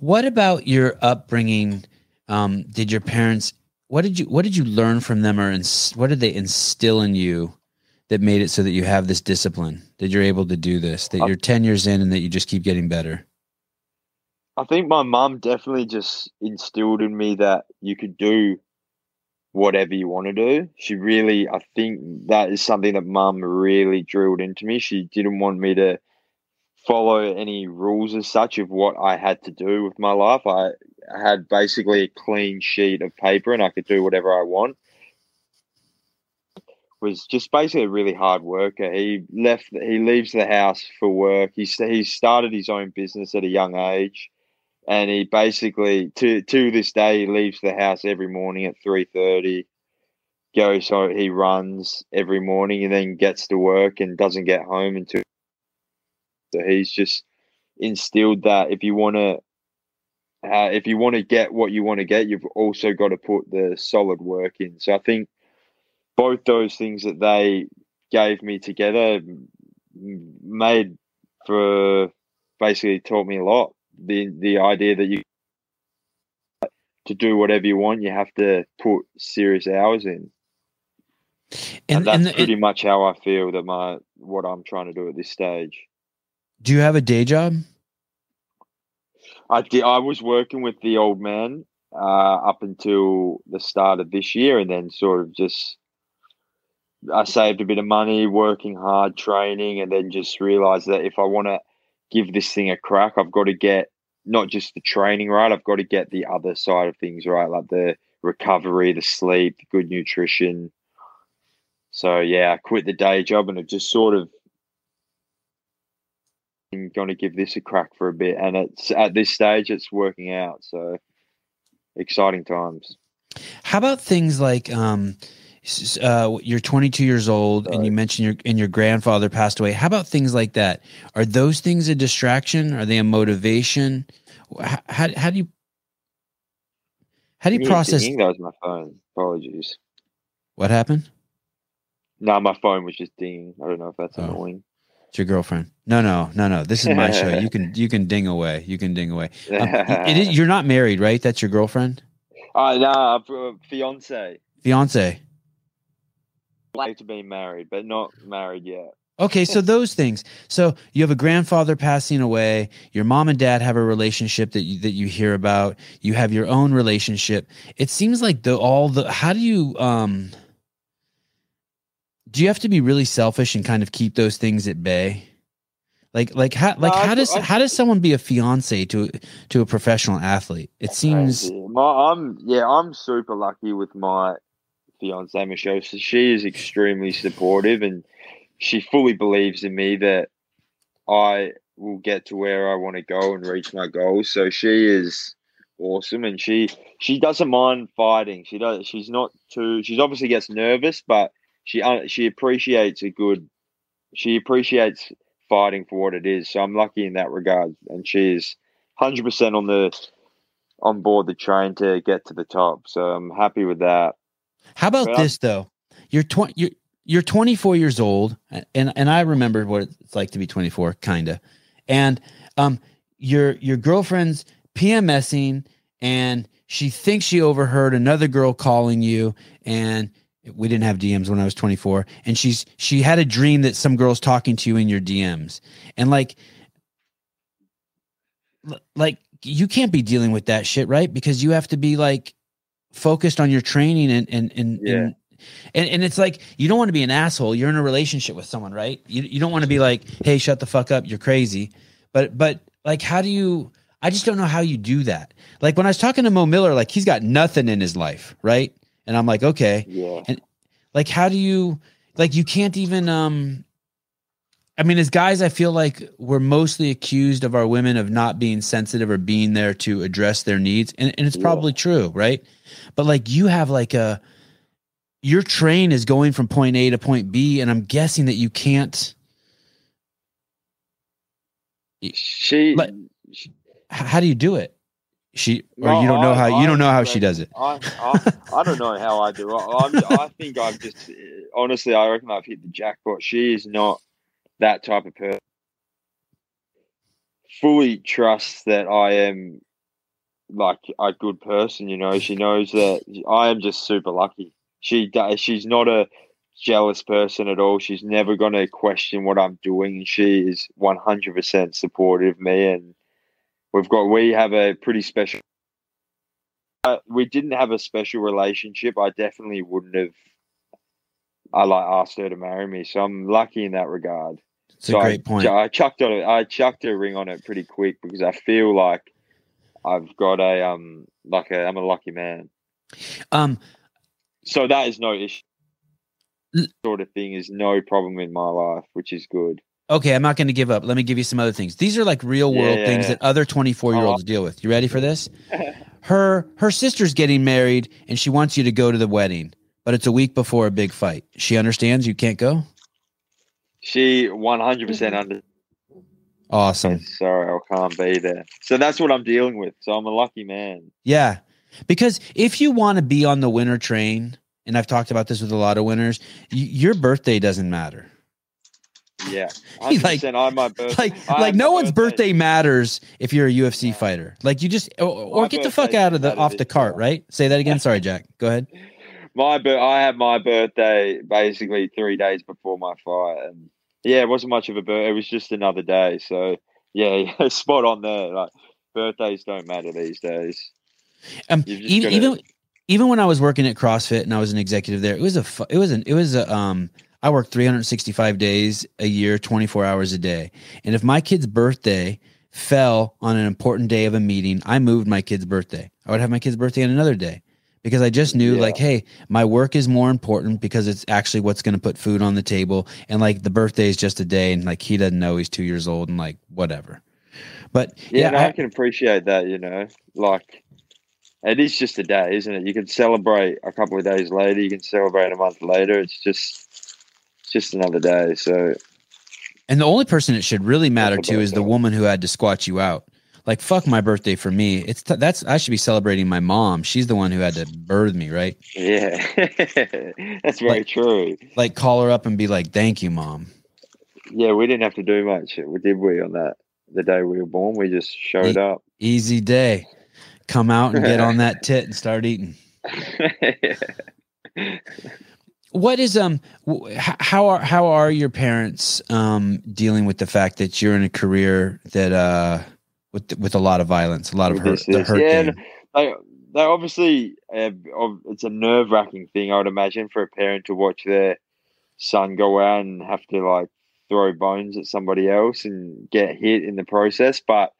What about your upbringing? Um, did your parents? What did you What did you learn from them, or ins- what did they instill in you that made it so that you have this discipline? That you're able to do this? That you're ten years in, and that you just keep getting better. I think my mum definitely just instilled in me that you could do whatever you want to do. She really, I think that is something that mum really drilled into me. She didn't want me to follow any rules as such of what I had to do with my life. I had basically a clean sheet of paper and I could do whatever I want. Was just basically a really hard worker. He left. He leaves the house for work. He he started his own business at a young age and he basically to to this day he leaves the house every morning at three thirty. Goes so he runs every morning and then gets to work and doesn't get home until. So he's just instilled that if you want to, uh, if you want to get what you want to get, you've also got to put the solid work in. So I think both those things that they gave me together made for basically taught me a lot the the idea that you to do whatever you want, you have to put serious hours in, and, And, that's and, and pretty much how I feel that my what I'm trying to do at this stage. Do you have a day job? I did, I was working with the old man uh, up until the start of this year, and then sort of just I saved a bit of money, working hard, training, and then just realized that if I want to give this thing a crack, I've got to get not just the training right, I've got to get the other side of things right, like the recovery, the sleep, good nutrition. So yeah, I quit the day job and it just sort of I'm going to give this a crack for a bit, and it's at this stage it's working out. So exciting times. How about things like um, uh, you're 22 years old, and you mentioned your and your grandfather passed away. How about things like that? Are those things a distraction? Are they a motivation? How how, how do you how do you Yeah, process that was my phone. Apologies. what happened? No, my phone was just dinging. I don't know if that's Oh. annoying. It's your girlfriend. No, no, no, no. This is my show. You can you can ding away. You can ding away. *laughs* Um, it is, you're not married, right? That's your girlfriend, Uh, nah, uh, fiance. fiance. Like to be married, but not married yet. Okay, so those things. So you have a grandfather passing away. Your mom and dad have a relationship that you, that you hear about. You have your own relationship. It seems like the all the. How do you um? Do you have to be really selfish and kind of keep those things at bay? Like like how like No, how th- does I how does someone be a fiance to to a professional athlete? It seems My, I'm yeah, I'm super lucky with my fiance Michelle. So she is extremely supportive, and she fully believes in me that I will get to where I want to go and reach my goals. So she is awesome, and she she doesn't mind fighting. She does. She's not too. She's obviously gets nervous, but she uh, she appreciates a good. She appreciates fighting for what it is. So I'm lucky in that regard, and she's hundred percent on the on board the train to get to the top. So I'm happy with that. How about Well- this though? You're twenty. You're you're 24 years old, and and I remember what it's like to be 24, kinda. And um, your your girlfriend's PMSing, and she thinks she overheard another girl calling you, and we didn't have DMs when I was 24, and she's she had a dream that some girl's talking to you in your DMs, and like, like you can't be dealing with that shit, right? Because you have to be like focused on your training and and and, Yeah. and and, and it's like you don't want to be an asshole. You're in a relationship with someone, right? You you don't want to be like, "Hey, shut the fuck up, you're crazy." But but like how do you I just don't know how you do that. Like when I was talking to Mo Miller, like he's got nothing in his life, right? And I'm like, "Okay." Yeah. and Like how do you like you can't even um I mean, as guys, I feel like we're mostly accused of our women of not being sensitive or being there to address their needs. And, and it's Yeah. probably true, right? But like you have like a, your train is going from point A to point B, and I'm guessing that you can't. She. Like- How do you do it? She or you don't know I- how you I don't know how she does it. I, I, I don't know how I do. I'm, I think I've just honestly, I reckon I've hit the jackpot. She is not that type of person. Fully trusts that I am like a good person. You know, she knows that I am just super lucky. She does. She's not a jealous person at all. She's never going to question what I'm doing, she is 100 percent supportive of me. And we've got we have a pretty special uh, we didn't have a special relationship, I definitely wouldn't have. I like asked her to marry me, so I'm lucky in that regard. It's a great I, point. I chucked on it. I chucked a ring on it pretty quick because I feel like I've got a um like a I'm a lucky man. Um, So that is no issue. L- Sort of thing is no problem in my life, which is good. Okay, I'm not going to give up. Let me give you some other things. These are like real world Yeah, things that other 24 year olds uh-huh. deal with. You ready for this? *laughs* her her sister's getting married and she wants you to go to the wedding but it's a week before a big fight she understands you can't go She 100 percent under. awesome Sorry, I can't be there. So that's what I'm dealing with. So I'm a lucky man. yeah because if you want to be on the winner train and i've talked about this with a lot of winners y- your birthday doesn't matter Yeah, *laughs* He, like- 100%. I have my birthday. like I like no one's birthday matters if you're a ufc Yeah. fighter like you just or, or get the fuck out of the off the cart right say that again sorry jack go ahead *laughs* My bir- I had my birthday basically three days before my fight, and yeah, it wasn't much of a birthday. It was just another day. So yeah, *laughs* yeah, spot on there. Like birthdays don't matter these days. Um, even gotta- even even when I was working at CrossFit and I was an executive there, it was a it was an it was a um I work 365 days a year, 24 hours a day. And if my kid's birthday fell on an important day of a meeting, I moved my kid's birthday. I would have my kid's birthday on another day because I just knew Yeah. like, hey, my work is more important because it's actually what's going to put food on the table. And like the birthday is just a day, and like he doesn't know he's two years old, and like whatever. But Yeah, yeah, no, I- I, can appreciate that. You know, like it is just a day, isn't it? You can celebrate a couple of days later. You can celebrate a month later. It's just, just another day. So, and the only person it should really matter to is the woman who had to squat you out. Like fuck my birthday for me. It's t- that's I should be celebrating my mom. She's the one who had to birth me, right? Yeah, *laughs* that's very like, true. Like call her up and be like, "Thank you, mom." Yeah, we didn't have to do much, did we? On that the day we were born, we just showed e- up. Easy day. Come out and get on *laughs* that tit and start eating. *laughs* what is um how are how are your parents um dealing with the fact that you're in a career that uh with with a lot of violence a lot of hurt, the hurt yeah they they obviously uh, it's a nerve wracking thing i would imagine for a parent to watch their son go out and have to like throw bones at somebody else and get hit in the process but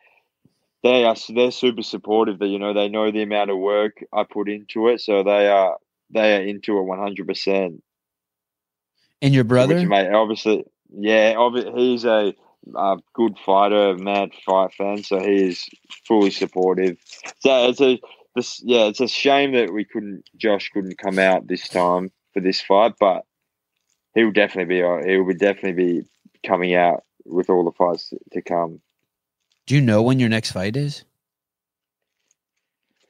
they are they're super supportive that you know they know the amount of work i put into it so they are they are into it 100% and your brother? Which, mate, obviously yeah obviously he's a, a good fighter mad fight fan so he is fully supportive. So it's a this yeah it's a shame that we couldn't josh couldn't come out this time for this fight but he will definitely be uh, he will definitely be coming out with all the fights to come. Do you know when your next fight is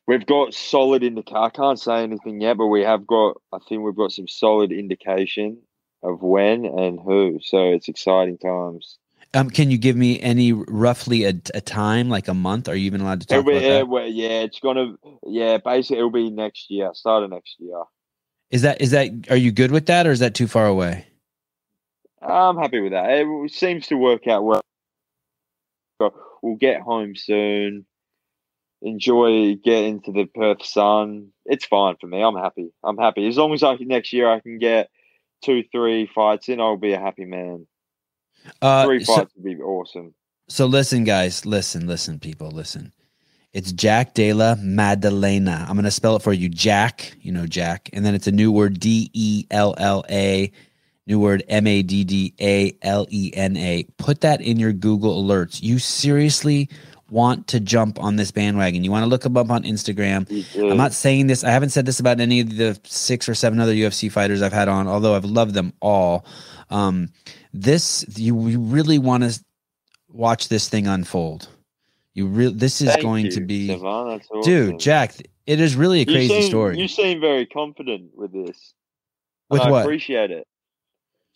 We've got solid indication. I can't say anything yet, but we have got. I think we've got some solid indication of when and who. So it's exciting times. Um, can you give me any roughly a, a time, like a month? Are you even allowed to talk be, about that? yeah, it's gonna. Yeah, basically, it'll be next year, start of next year. Is that is that? Are you good with that, or is that too far away? I'm happy with that. It seems to work out well. So we'll get home soon. Enjoy get into the Perth sun. It's fine for me. I'm happy. I'm happy as long as I can next year I can get two, three fights in. I'll be a happy man. Uh, Three so- fights would be awesome. So listen, guys, listen, listen, people, listen. It's Jack Della Maddalena. I'm gonna spell it for you. Jack, you know Jack, and then it's a new word D E L L A, new word M A D D A L E N A. Put that in your Google alerts. You seriously want to jump on this bandwagon. You want to look him up on Instagram. I'm not saying this. I haven't said this about any of the six or seven other UFC fighters I've had on, although I've loved them all. Um, this you, you really want to watch this thing unfold. You really this is Thank going you, to be, Sevan. That's awesome. dude, Jack. It is really a You crazy seem- story. You seem very confident with this. With I what? appreciate it.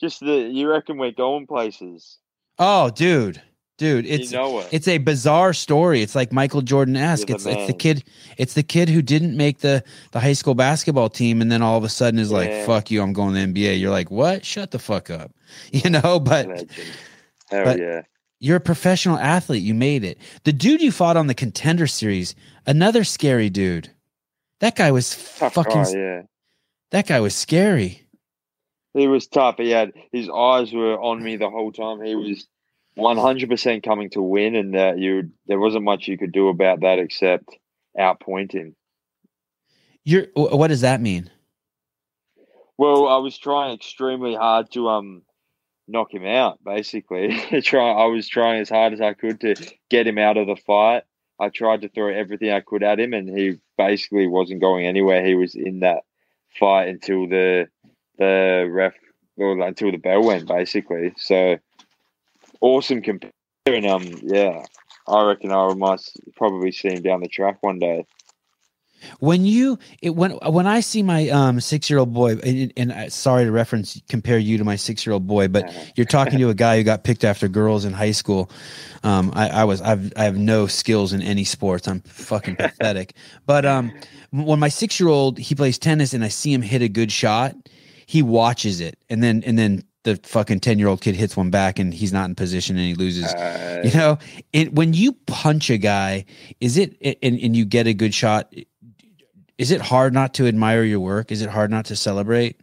Just that you reckon we're going places. oh, dude, dude, it's you know it. it's a bizarre story. It's like Michael Jordan esque. It's the it's the kid. It's the kid who didn't make the the high school basketball team, and then all of a sudden is like, "Fuck you, I'm going to the NBA." You're like, "What? Shut the fuck up," *laughs* you know. But Hell but- yeah. you're a professional athlete. You made it. The dude you fought on the contender series, another scary dude. That guy was Tough fucking. guy, yeah. That guy was scary. He was tough. He had his eyes were on me the whole time. He was one hundred percent coming to win, and that you there wasn't much you could do about that except outpointing. him. You're. What does that mean? Well, I was trying extremely hard to um knock him out. Basically, *laughs* try I was trying as hard as I could to get him out of the fight. I tried to throw everything I could at him, and he basically wasn't going anywhere. He was in that fight until the the ref or until the bell went, basically. So awesome competitor, and um, yeah, I reckon I might probably see him down the track one day. When you it, when when I see my um six year old boy, and, and I, sorry to reference compare you to my six year old boy, but you're talking to a guy who got picked after girls in high school. Um, I, I was I've I have no skills in any sports. I'm fucking pathetic. *laughs* But um, when my six year old he plays tennis and I see him hit a good shot, he watches it and then and then the fucking ten year old kid hits one back and he's not in position and he loses. Uh, You know, it, when you punch a guy, is it and, and you get a good shot? Is it hard not to admire your work? Is it hard not to celebrate?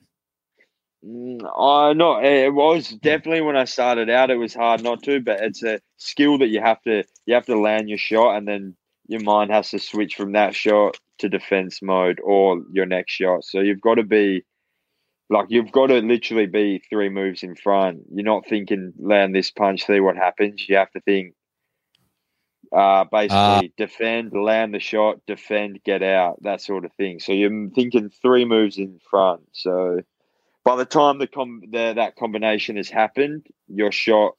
Mm, I know it was definitely when I started out. It was hard not to, but it's a skill that you have to you have to land your shot, and then your mind has to switch from that shot to defense mode or your next shot. So you've got to be like you've got to literally be three moves in front. You're not thinking land this punch, see what happens. You have to think Uh, basically, defend, land the shot, defend, get out, that sort of thing. So you're thinking three moves in front. So by the time the, com- the that combination has happened, your shot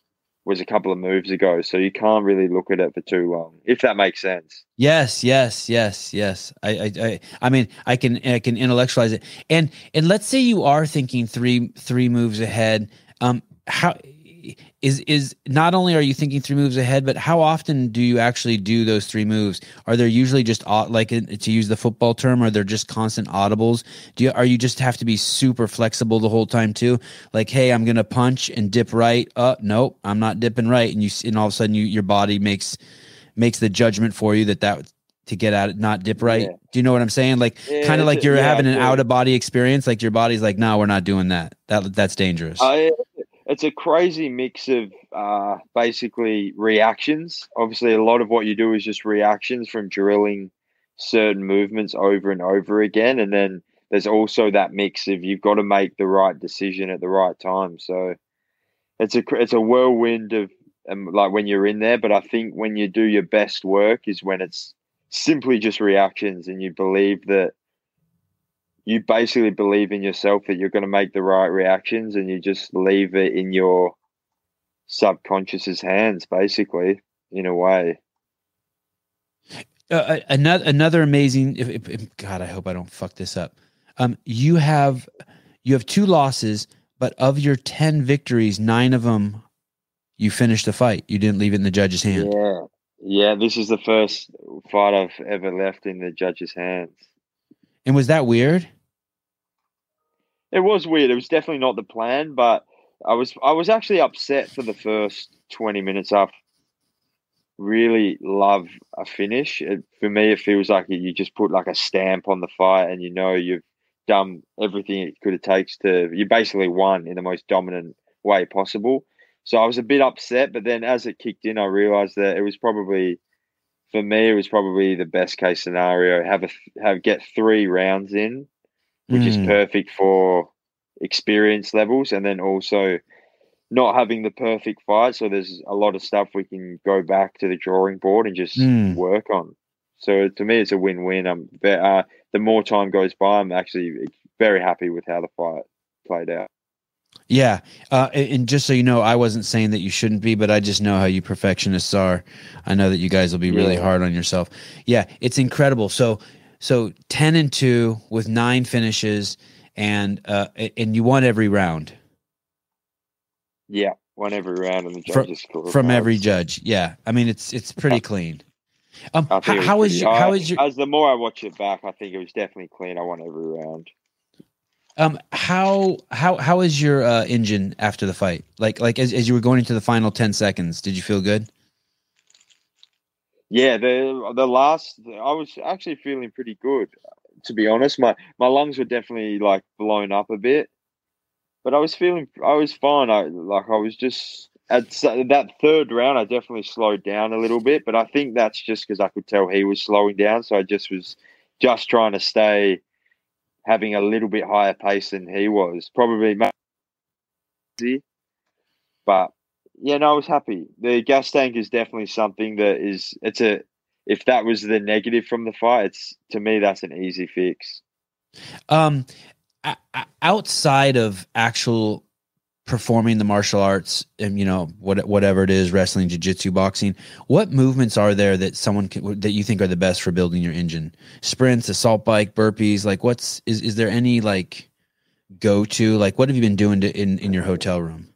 was a couple of moves ago, so you can't really look at it for too long, if that makes sense. Yes, yes, yes, yes. I, I, I, I mean, I can, I can intellectualize it, and and let's say you are thinking three, three moves ahead. Um, how is is not only are you thinking three moves ahead, but how often do you actually do those three moves? Are there usually just like to use the football term? Are there just constant audibles? Do you are you just have to be super flexible the whole time too? Like, hey, I'm gonna punch and dip right. Uh, nope, I'm not dipping right, and you and all of a sudden you your body makes makes the judgment for you that that to get at it, not dip right. Yeah. Do you know what I'm saying? Like yeah, kind of like you're yeah, having an out of body experience. Like your body's like, no, we're not doing that. That that's dangerous. I it's a crazy mix of uh, basically reactions. Obviously, a lot of what you do is just reactions from drilling certain movements over and over again, and then there's also that mix of you've got to make the right decision at the right time. So it's a it's a whirlwind of um, like when you're in there. But I think when you do your best work is when it's simply just reactions, and you believe that you basically believe in yourself that you're going to make the right reactions and you just leave it in your subconscious's hands basically in a way. Uh, another another amazing if, if, if, god i hope i don't fuck this up. Um you have you have two losses but of your 10 victories 9 of them you finished the fight. You didn't leave it in the judge's hand. Yeah. Yeah this is the first fight i've ever left in the judge's hands. And was that weird it was weird. It was definitely not the plan, but I was I was actually upset for the first twenty minutes after. Really love a finish. It, for me, it feels like you just put like a stamp on the fight, and you know you've done everything it could have takes to. You basically won in the most dominant way possible. So I was a bit upset, but then as it kicked in, I realized that it was probably for me, it was probably the best case scenario. Have a have get three rounds in which mm. is perfect for experience levels, and then also not having the perfect fight. So there's a lot of stuff we can go back to the drawing board and just mm. work on. So to me, it's a win-win. I'm uh, the more time goes by, I'm actually very happy with how the fight played out. Yeah, uh, and just so you know, I wasn't saying that you shouldn't be, but I just know how you perfectionists are. I know that you guys will be really yeah. hard on yourself. Yeah, it's incredible. So so 10 and 2 with nine finishes and uh and you won every round. Yeah, won every round and the judges from, from every judge. Yeah. I mean it's it's pretty clean. Um how, how is your, how is your as the more I watch it back, I think it was definitely clean. I won every round. Um how how how is your uh engine after the fight? Like like as, as you were going into the final 10 seconds, did you feel good? Yeah, the the last I was actually feeling pretty good, to be honest. My my lungs were definitely like blown up a bit, but I was feeling I was fine. I like I was just at that third round. I definitely slowed down a little bit, but I think that's just because I could tell he was slowing down, so I just was just trying to stay having a little bit higher pace than he was. Probably, but yeah, no, I was happy. The gas tank is definitely something that is it's a if that was the negative from the fight, it's to me that's an easy fix. Um, outside of actual performing the martial arts and you know what whatever it is wrestling jiu-jitsu boxing what movements are there that someone can, that you think are the best for building your engine sprints assault bike burpees like what's is, is there any like go to like what have you been doing to, in in your hotel room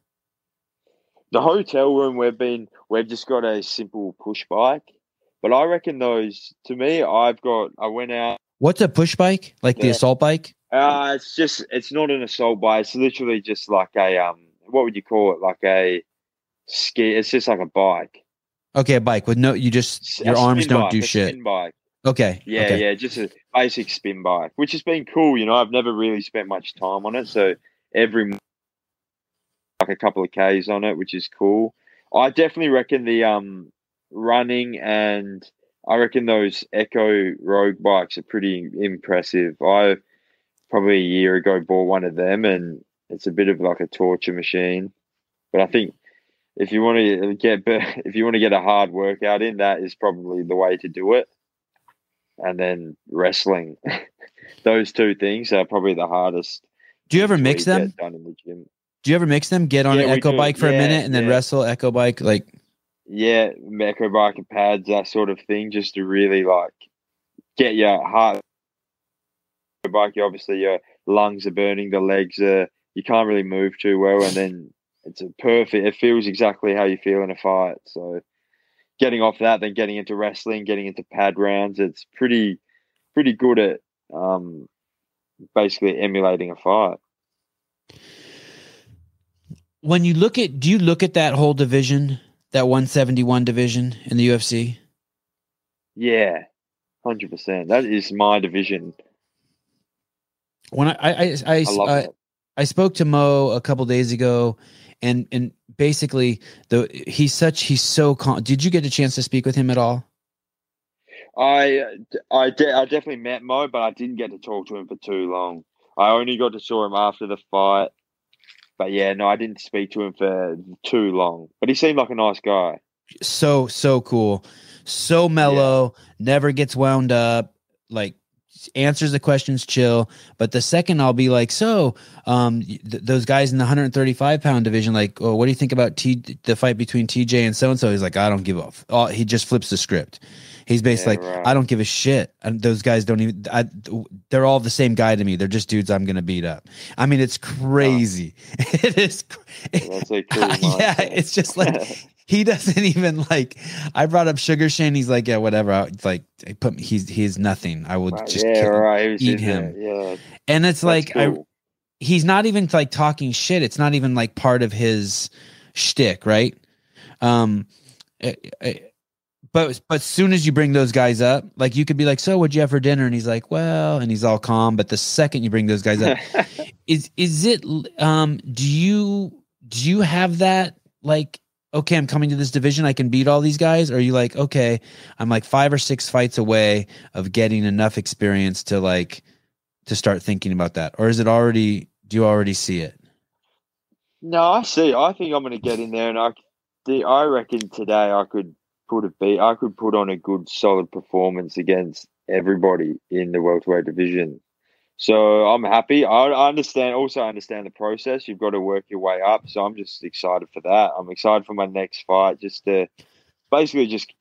the hotel room we've been we've just got a simple push bike, but I reckon those to me I've got I went out. What's a push bike? Like yeah. the assault bike? Uh it's just it's not an assault bike. It's literally just like a um what would you call it? Like a ski. It's just like a bike. Okay, a bike with no. You just your arms don't bike, do shit. bike. Okay. Yeah, okay. yeah, just a basic spin bike, which has been cool. You know, I've never really spent much time on it, so every like a couple of Ks on it, which is cool. I definitely reckon the um running and I reckon those Echo Rogue bikes are pretty impressive. I probably a year ago bought one of them and it's a bit of like a torture machine. But I think if you want to get *laughs* if you want to get a hard workout in, that is probably the way to do it. And then wrestling, *laughs* those two things are probably the hardest. Do you ever mix them? Done in the gym. Do you ever mix them? Get on Yeah, an echo do. bike for a minute and then yeah. wrestle echo bike. Like, Yeah, macro bike and pads, that sort of thing, just to really like get your heart. Bike, you obviously your lungs are burning, the legs are you can't really move too well, and then it's a perfect. It feels exactly how you feel in a fight. So, getting off that, then getting into wrestling, getting into pad rounds, it's pretty, pretty good at um, basically emulating a fight. When you look at, do you look at that whole division, that 171 division in the UFC? Yeah, hundred percent. That is my division. When I, I, I, I, I I. Spoke to Mo a couple days ago, and and basically the he's such he's so. Con- Did you get a chance to speak with him at all? I I, de- I definitely met Mo, but I didn't get to talk to him for too long. I only got to saw him after the fight. But yeah, no, I didn't speak to him for too long. But he seemed like a nice guy. So so cool, so mellow, never gets wound up. Like answers the questions chill. But the second I'll be like, so um, th- those guys in the 135 pound division, like, oh, what do you think about T- the fight between TJ and so and so? He's like, I don't give a. F-. Oh, he just flips the script. He's basically Yeah, like, right. I don't give a shit. And those guys don't even. I, they're all the same guy to me. They're just dudes I'm gonna beat up. I mean, it's crazy. *laughs* it is. That's *laughs* yeah, it's just like *laughs* he doesn't even like. I brought up Sugar Shane. He's like, yeah, whatever. I, it's like I put he's he's nothing. I will Right, just yeah, kill- right. Eat him. Yeah, And it's that's like I he's not even like talking shit. It's not even like part of his shtick, right? Um, eh, eh, but but as soon as you bring those guys up, like you could be like, "So, what'd you have for dinner?" And he's like, "Well," and he's all calm. But the second you bring those guys up, *laughs* is is it? Um, do you do you have that like? Okay, I'm coming to this division. I can beat all these guys. Or are you like, okay, I'm like five or six fights away of getting enough experience to like to start thinking about that, or is it already? Do you already see it? No, I see. I think I'm going to get in there, and I, the, I reckon today I could a beat. I could put on a good, solid performance against everybody in the welterweight division. So I'm happy. I, I understand. Also, understand the process. You've got to work your way up. So I'm just excited for that. I'm excited for my next fight. Just to basically just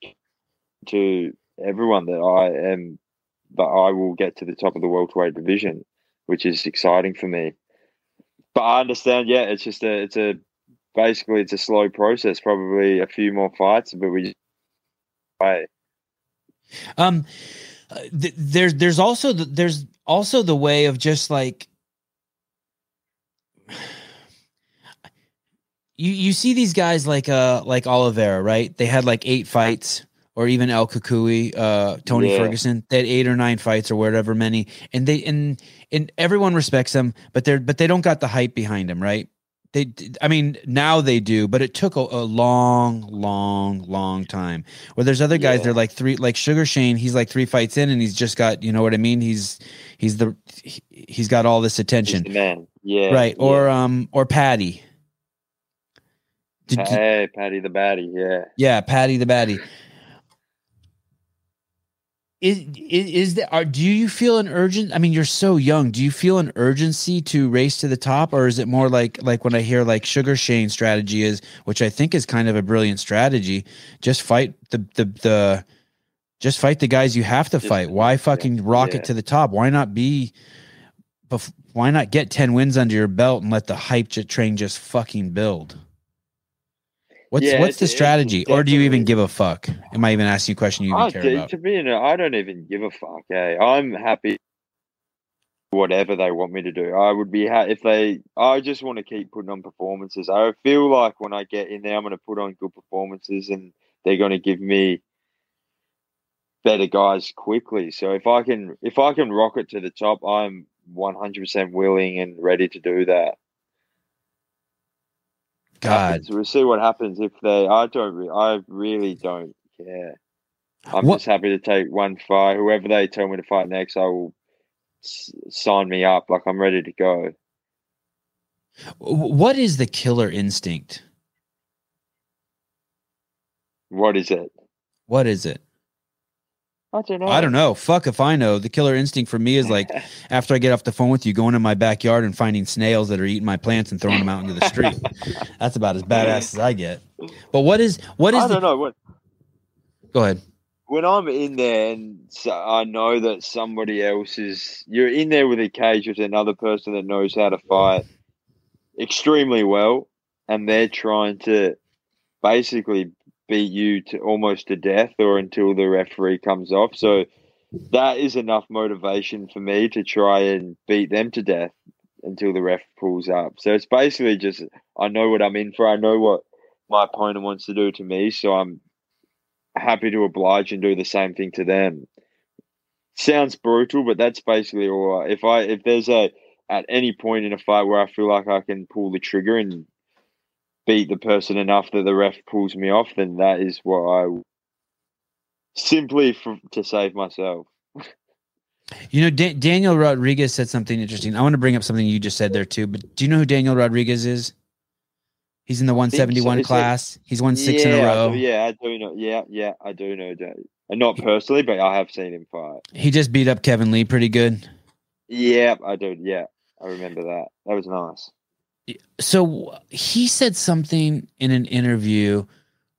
to everyone that I am that I will get to the top of the welterweight division, which is exciting for me. But I understand, yeah, it's just a it's a basically it's a slow process, probably a few more fights, but we way. Um, th- there's there's also the, there's also the way of just like *sighs* you you see these guys like uh like Oliveira, right? They had like eight fights, or even El Cucuy, uh, Tony Yeah. Ferguson. They had eight or nine fights or whatever many, and they and and everyone respects them, but they're but they don't got the hype behind them, right? They, I mean, now they do, but it took a, a long, long, long time. Where there's other guys, Yeah. they're like three, like Sugar Shane. He's like three fights in, and he's just got, you know what I mean? He's he's the he- he's got all this attention, man. Yeah. right? yeah. Or um or Paddy. Did, hey, Paddy the Baddy, yeah. yeah, Paddy the Baddy. Is, is there are do you feel an urgent I mean you're so young. Do you feel an urgency to race to the top or is it more like like when I hear like Sugar Shane strategy is which I think is kind of a brilliant strategy just fight the the the just fight the guys you have to fight. why fucking rocket yeah. to the top? Why not be bef- why not get 10 wins under your belt and let the hype j- train just fucking build What's Yeah, what's the strategy, or do you even give a fuck? Am I even asking you a question you even I, care to, about? to be honest, I don't even give a fuck. Eh? I'm happy. Whatever they want me to do, I would be ha- if they. I just want to keep putting on performances. I feel like when I get in there, I'm going to put on good performances, and they're going to give me better guys quickly. So if I can, if I can rock it to the top, I'm 100% willing and ready to do that. God. We'll see what happens if they. I don't. Re- I really don't care. I'm What- just happy to take one fight. Whoever they tell me to fight next, I will s- sign me up. Like I'm ready to go. What is the killer instinct? What is it? What is it? I don't know. I don't know. Fuck if I know. The killer instinct for me is like *laughs* after I get off the phone with you, going in my backyard and finding snails that are eating my plants and throwing them out into the street. *laughs* That's about as badass as I get. But what is what is I the, don't know. What Go ahead. when I'm in there and so I know that somebody else is, you're in there with a cage with another person that knows how to fight extremely well, and they're trying to basically beat you to almost to death or until the referee comes off. So that is enough motivation for me to try and beat them to death until the ref pulls up. So it's basically just I know what I'm in for. I know what my opponent wants to do to me, so I'm happy to oblige and do the same thing to them. Sounds brutal, but that's basically all. If I if there's a at any point in a fight where I feel like I can pull the trigger and beat the person enough that the ref pulls me off, then that is what I simply for, to save myself. *laughs* You know, Da- Daniel Rodriguez said something interesting. I want to bring up something you just said there too. But do you know who Daniel Rodriguez is? He's in the 171 Is it- class. He's won six yeah, in a row. do- yeah, I do know. Yeah, yeah, I do know that. And not personally, but I have seen him fight. He just beat up Kevin Lee pretty good. Yeah, I do. Yeah, I remember that. That was nice. So he said something in an interview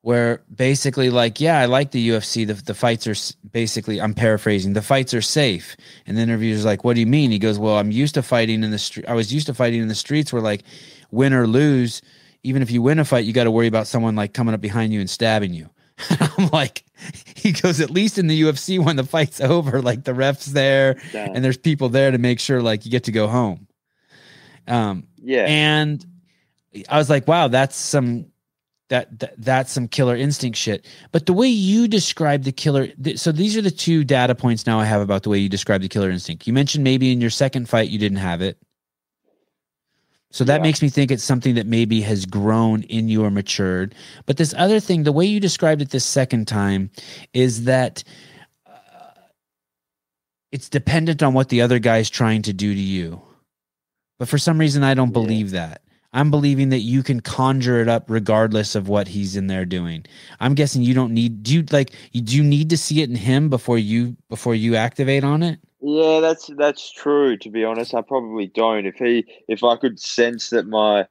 where basically like yeah i like the ufc the, the fights are basically i'm paraphrasing the fights are safe. And the interviewer's like what do you mean? He goes well i'm used to fighting in the street i was used to fighting in the streets where like win or lose even if you win a fight you got to worry about someone like coming up behind you and stabbing you. *laughs* I'm like he goes at least in the ufc when the fight's *laughs* over like the refs there Damn. and there's people there to make sure like you get to go home. Um yeah, and I was like, wow, that's some that, that that's some killer instinct shit. But the way you describe the killer, th- so these are the two data points now I have about the way you describe the killer instinct. You mentioned maybe in your second fight you didn't have it. So that Yeah. makes me think it's something that maybe has grown in you or matured. But this other thing, the way you described it this second time, is that uh, it's dependent on what the other guy's trying to do to you. But for some reason, I don't Yeah. believe that. I'm believing that you can conjure it up regardless of what he's in there doing. I'm guessing you don't need. Do you like? You, do you need to see it in him before you before you activate on it? yeah, that's that's true. To be honest, I probably don't. If he, if I could sense that my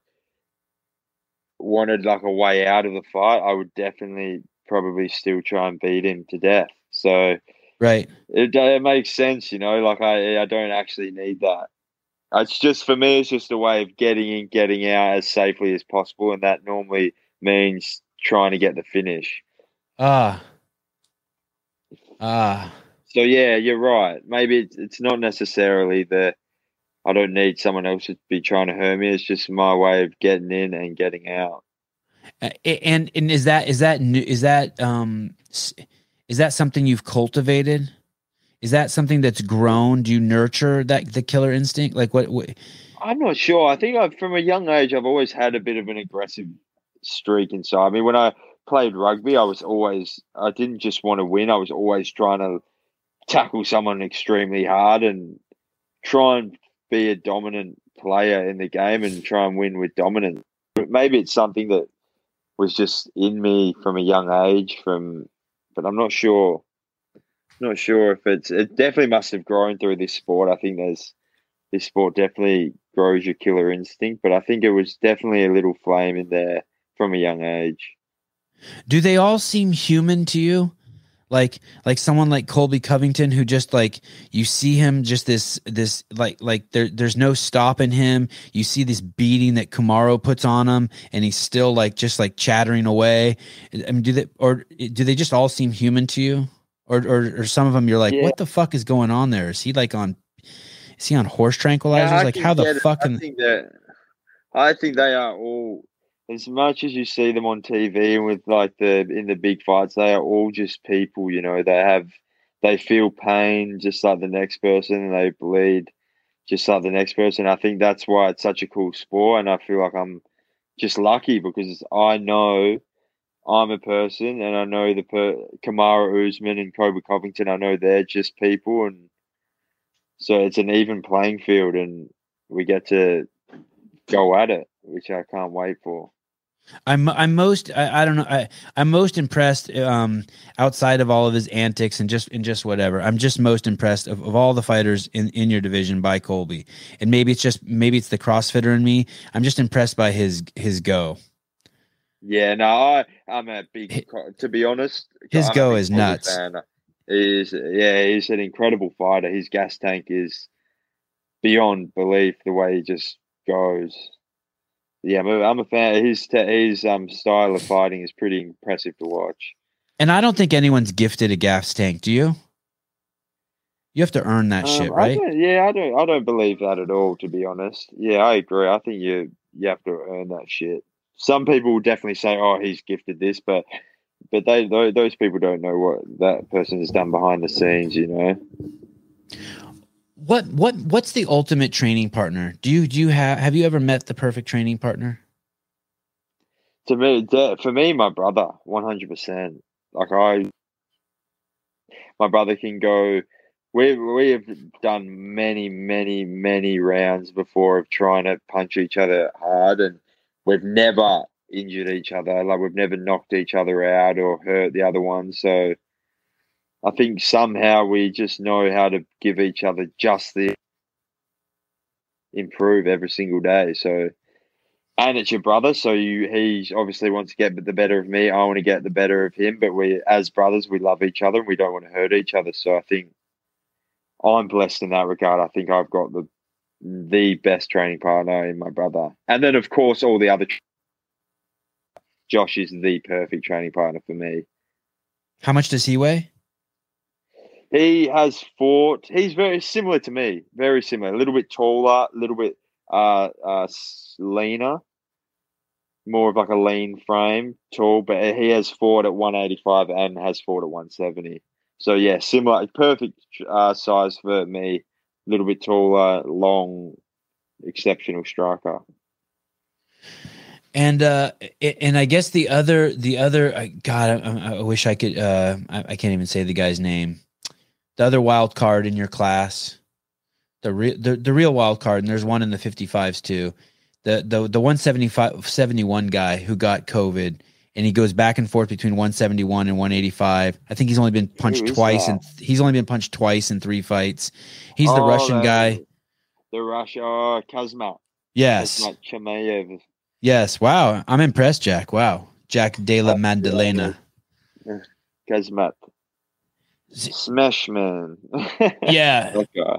wanted like a way out of the fight, I would definitely probably still try and beat him to death. So Right. it, it makes sense, you know. Like I, I don't actually need that. It's just for me. It's just a way of getting in, getting out as safely as possible, and that normally means trying to get the finish. Ah. Ah. So yeah, you're right. Maybe it's, it's not necessarily that I don't need someone else to be trying to hurt me. It's just my way of getting in and getting out. Uh, and and is that is that new is that um is that something you've cultivated is that something that's grown do you nurture that the killer instinct like what, what I'm not sure. I think I've, from a young age, I've always had a bit of an aggressive streak inside. Mean, when I played rugby, I was always I didn't just want to win. I was always trying to tackle someone extremely hard and try and be a dominant player in the game and try and win with dominance. But maybe it's something that was just in me from a young age. From, but I'm not sure. Not sure if it's. It definitely must have grown through this sport. I think there's this sport definitely grows your killer instinct, but I think it was definitely a little flame in there from a young age. do they all seem human to you like like someone like colby covington who just like you see him just this this like like there there's no stopping him you see this beating that Kamaru puts on him and he's still like just like chattering away i mean do they or do they just all seem human to you or or, or some of them you're like Yeah. what the fuck is going on there is he like on is he on horse tranquilizers Yeah, like how the it. fuck I think that I think they are all as much as you see them on TV and with like the in the big fights, they are all just people. You know, they have they feel pain just like the next person, and they bleed just like the next person. I think that's why it's such a cool sport, and I feel like I'm just lucky because I know I'm a person, and I know the per- Kamaru Usman and Colby Covington. I know they're just people, and so it's an even playing field, and we get to go at it, which I can't wait for. I'm I'm most I, I don't know I I'm most impressed um outside of all of his antics and just and just whatever I'm just most impressed of, of all the fighters in in your division by Colby and maybe it's just maybe it's the CrossFitter in me I'm just impressed by his his go Yeah, no, I, I'm a big. To be honest, His I'm go is nuts. fan. He's yeah, he's an incredible fighter. His gas tank is beyond belief. The way he just goes. Yeah, I'm a fan. His his um style of fighting is pretty impressive to watch. and I don't think anyone's gifted a gas tank do you you have to earn that Um, shit right don't- yeah, I don't. I don't believe that at all. To be honest, yeah, I agree. I think you you have to earn that shit. Some people will definitely say, "Oh, he's gifted this," but but they those people don't know what that person has done behind the scenes. You know. what what what's the ultimate training partner do you do you have have you ever met the perfect training partner To me, for me, my brother, one hundred percent. Like I, my brother can go. We we have done many, many, many rounds before of trying to punch each other hard, and we've never injured each other. Like we've never knocked each other out or hurt the other one. So I think somehow we just know how to give each other just the improve every single day. So and it's your brother, so you he obviously wants to get the better of me. I want to get the better of him, but we as brothers we love each other and we don't want to hurt each other. So I think I'm blessed in that regard. I think I've got the the best training partner in my brother, and then of course all the other. tra- Josh is the perfect training partner for me. how much does he weigh He has fought. He's very similar to me. Very similar. A little bit taller, a little bit uh, uh, leaner, more of like a lean frame, tall. But he has fought at 185 and has fought at 170. So yeah, similar, perfect uh, size for me. Little bit taller, long, exceptional striker. and uh and i guess the other the other god I, I wish i could uh I, I can't even say the guy's name the other wild card in your class the real the, the real wild card and there's one in the 55s too the the the 175 71 guy who got covid and he goes back and forth between 171 and 185 i think he's only been punched twice and he's only been punched twice in three fights he's the Oh, russian the- guy The Russia, oh, uh, Kazmat. yes Kazmat Chimaev. yes wow i'm impressed jack wow jack Della Maddalena. Kazmat. Smash man. *laughs* yeah guy.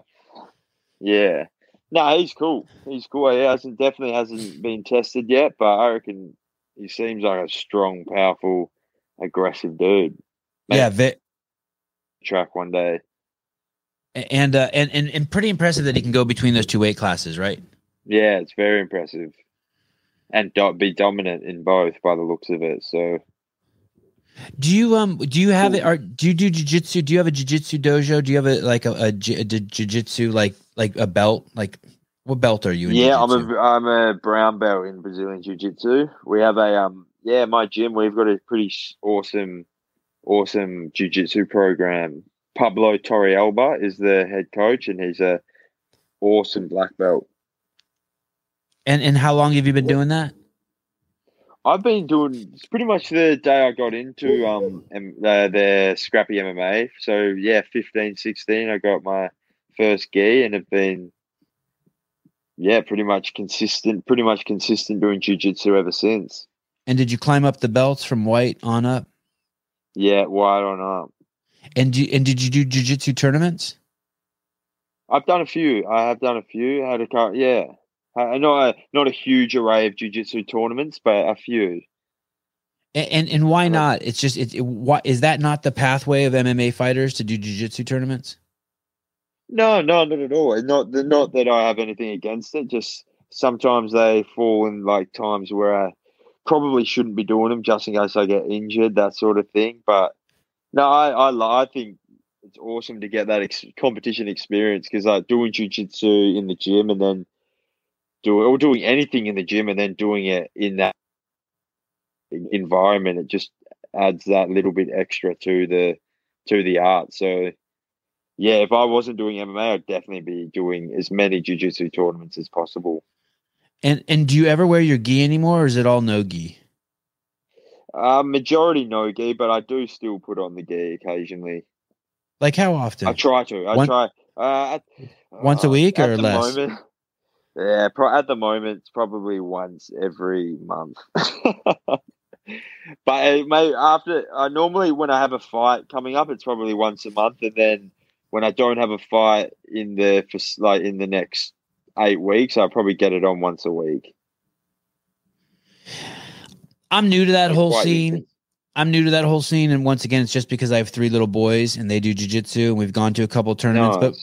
Yeah. No, he's cool. He's cool. He hasn't definitely hasn't been tested yet, but I reckon he seems like a strong, powerful, aggressive dude. yeah ve- Track one day. and uh and, and and pretty impressive that he can go between those two weight classes right Yeah, it's very impressive. And do- be dominant in both by the looks of it. So do you um do you have it or do you do jiu-jitsu do you have a jiu-jitsu dojo do you have a like a, a, a jiu-jitsu like like a belt like what belt are you in yeah, I'm a I'm a brown belt in Brazilian Jiu Jitsu. We have a um yeah, my gym. We've got a pretty awesome, awesome Jiu Jitsu program. Pablo Torrealba is the head coach, and he's a awesome black belt. and and how long have you been doing that I've been doing it's pretty much the day I got into um uh, the scrappy MMA. So yeah, 15, 16, I got my first gi and have been yeah, pretty much consistent, pretty much consistent doing jiu-jitsu ever since. and did you climb up the belts from white on up Yeah, white on up. and do, and did you do jiu-jitsu tournaments I've done a few. I have done a few. Had a car, yeah. Not a not a huge array of jiu-jitsu tournaments, but a few. and and, and why not it's just it, it why is that not the pathway of mma fighters to do jiu-jitsu tournaments No, no, not at all. Not not that I have anything against it. Just sometimes they fall in like times where I probably shouldn't be doing them, just in case I get injured, that sort of thing. But no, I I, I think it's awesome to get that ex- competition experience because like doing jujitsu in the gym and then doing or doing anything in the gym and then doing it in that environment, it just adds that little bit extra to the to the art. So yeah, if I wasn't doing MMA, I'd definitely be doing as many jiu-jitsu tournaments as possible. and and do you ever wear your gi anymore or is it all no gi Uh, majority no gi, but I do still put on the gi occasionally. Like how often? I try to. I One- try. Uh, at, Once a uh, week at or the less? Moment, yeah, pro- at the moment it's probably once every month. *laughs* but it may after. I normally when I have a fight coming up, it's probably once a month, and then when I don't have a fight in the for like in the next eight weeks, I'll probably get it on once a week. I'm new to that whole scene. intense. I'm new to that whole scene, and once again, it's just because I have three little boys and they do jujitsu, and we've gone to a couple tournaments. But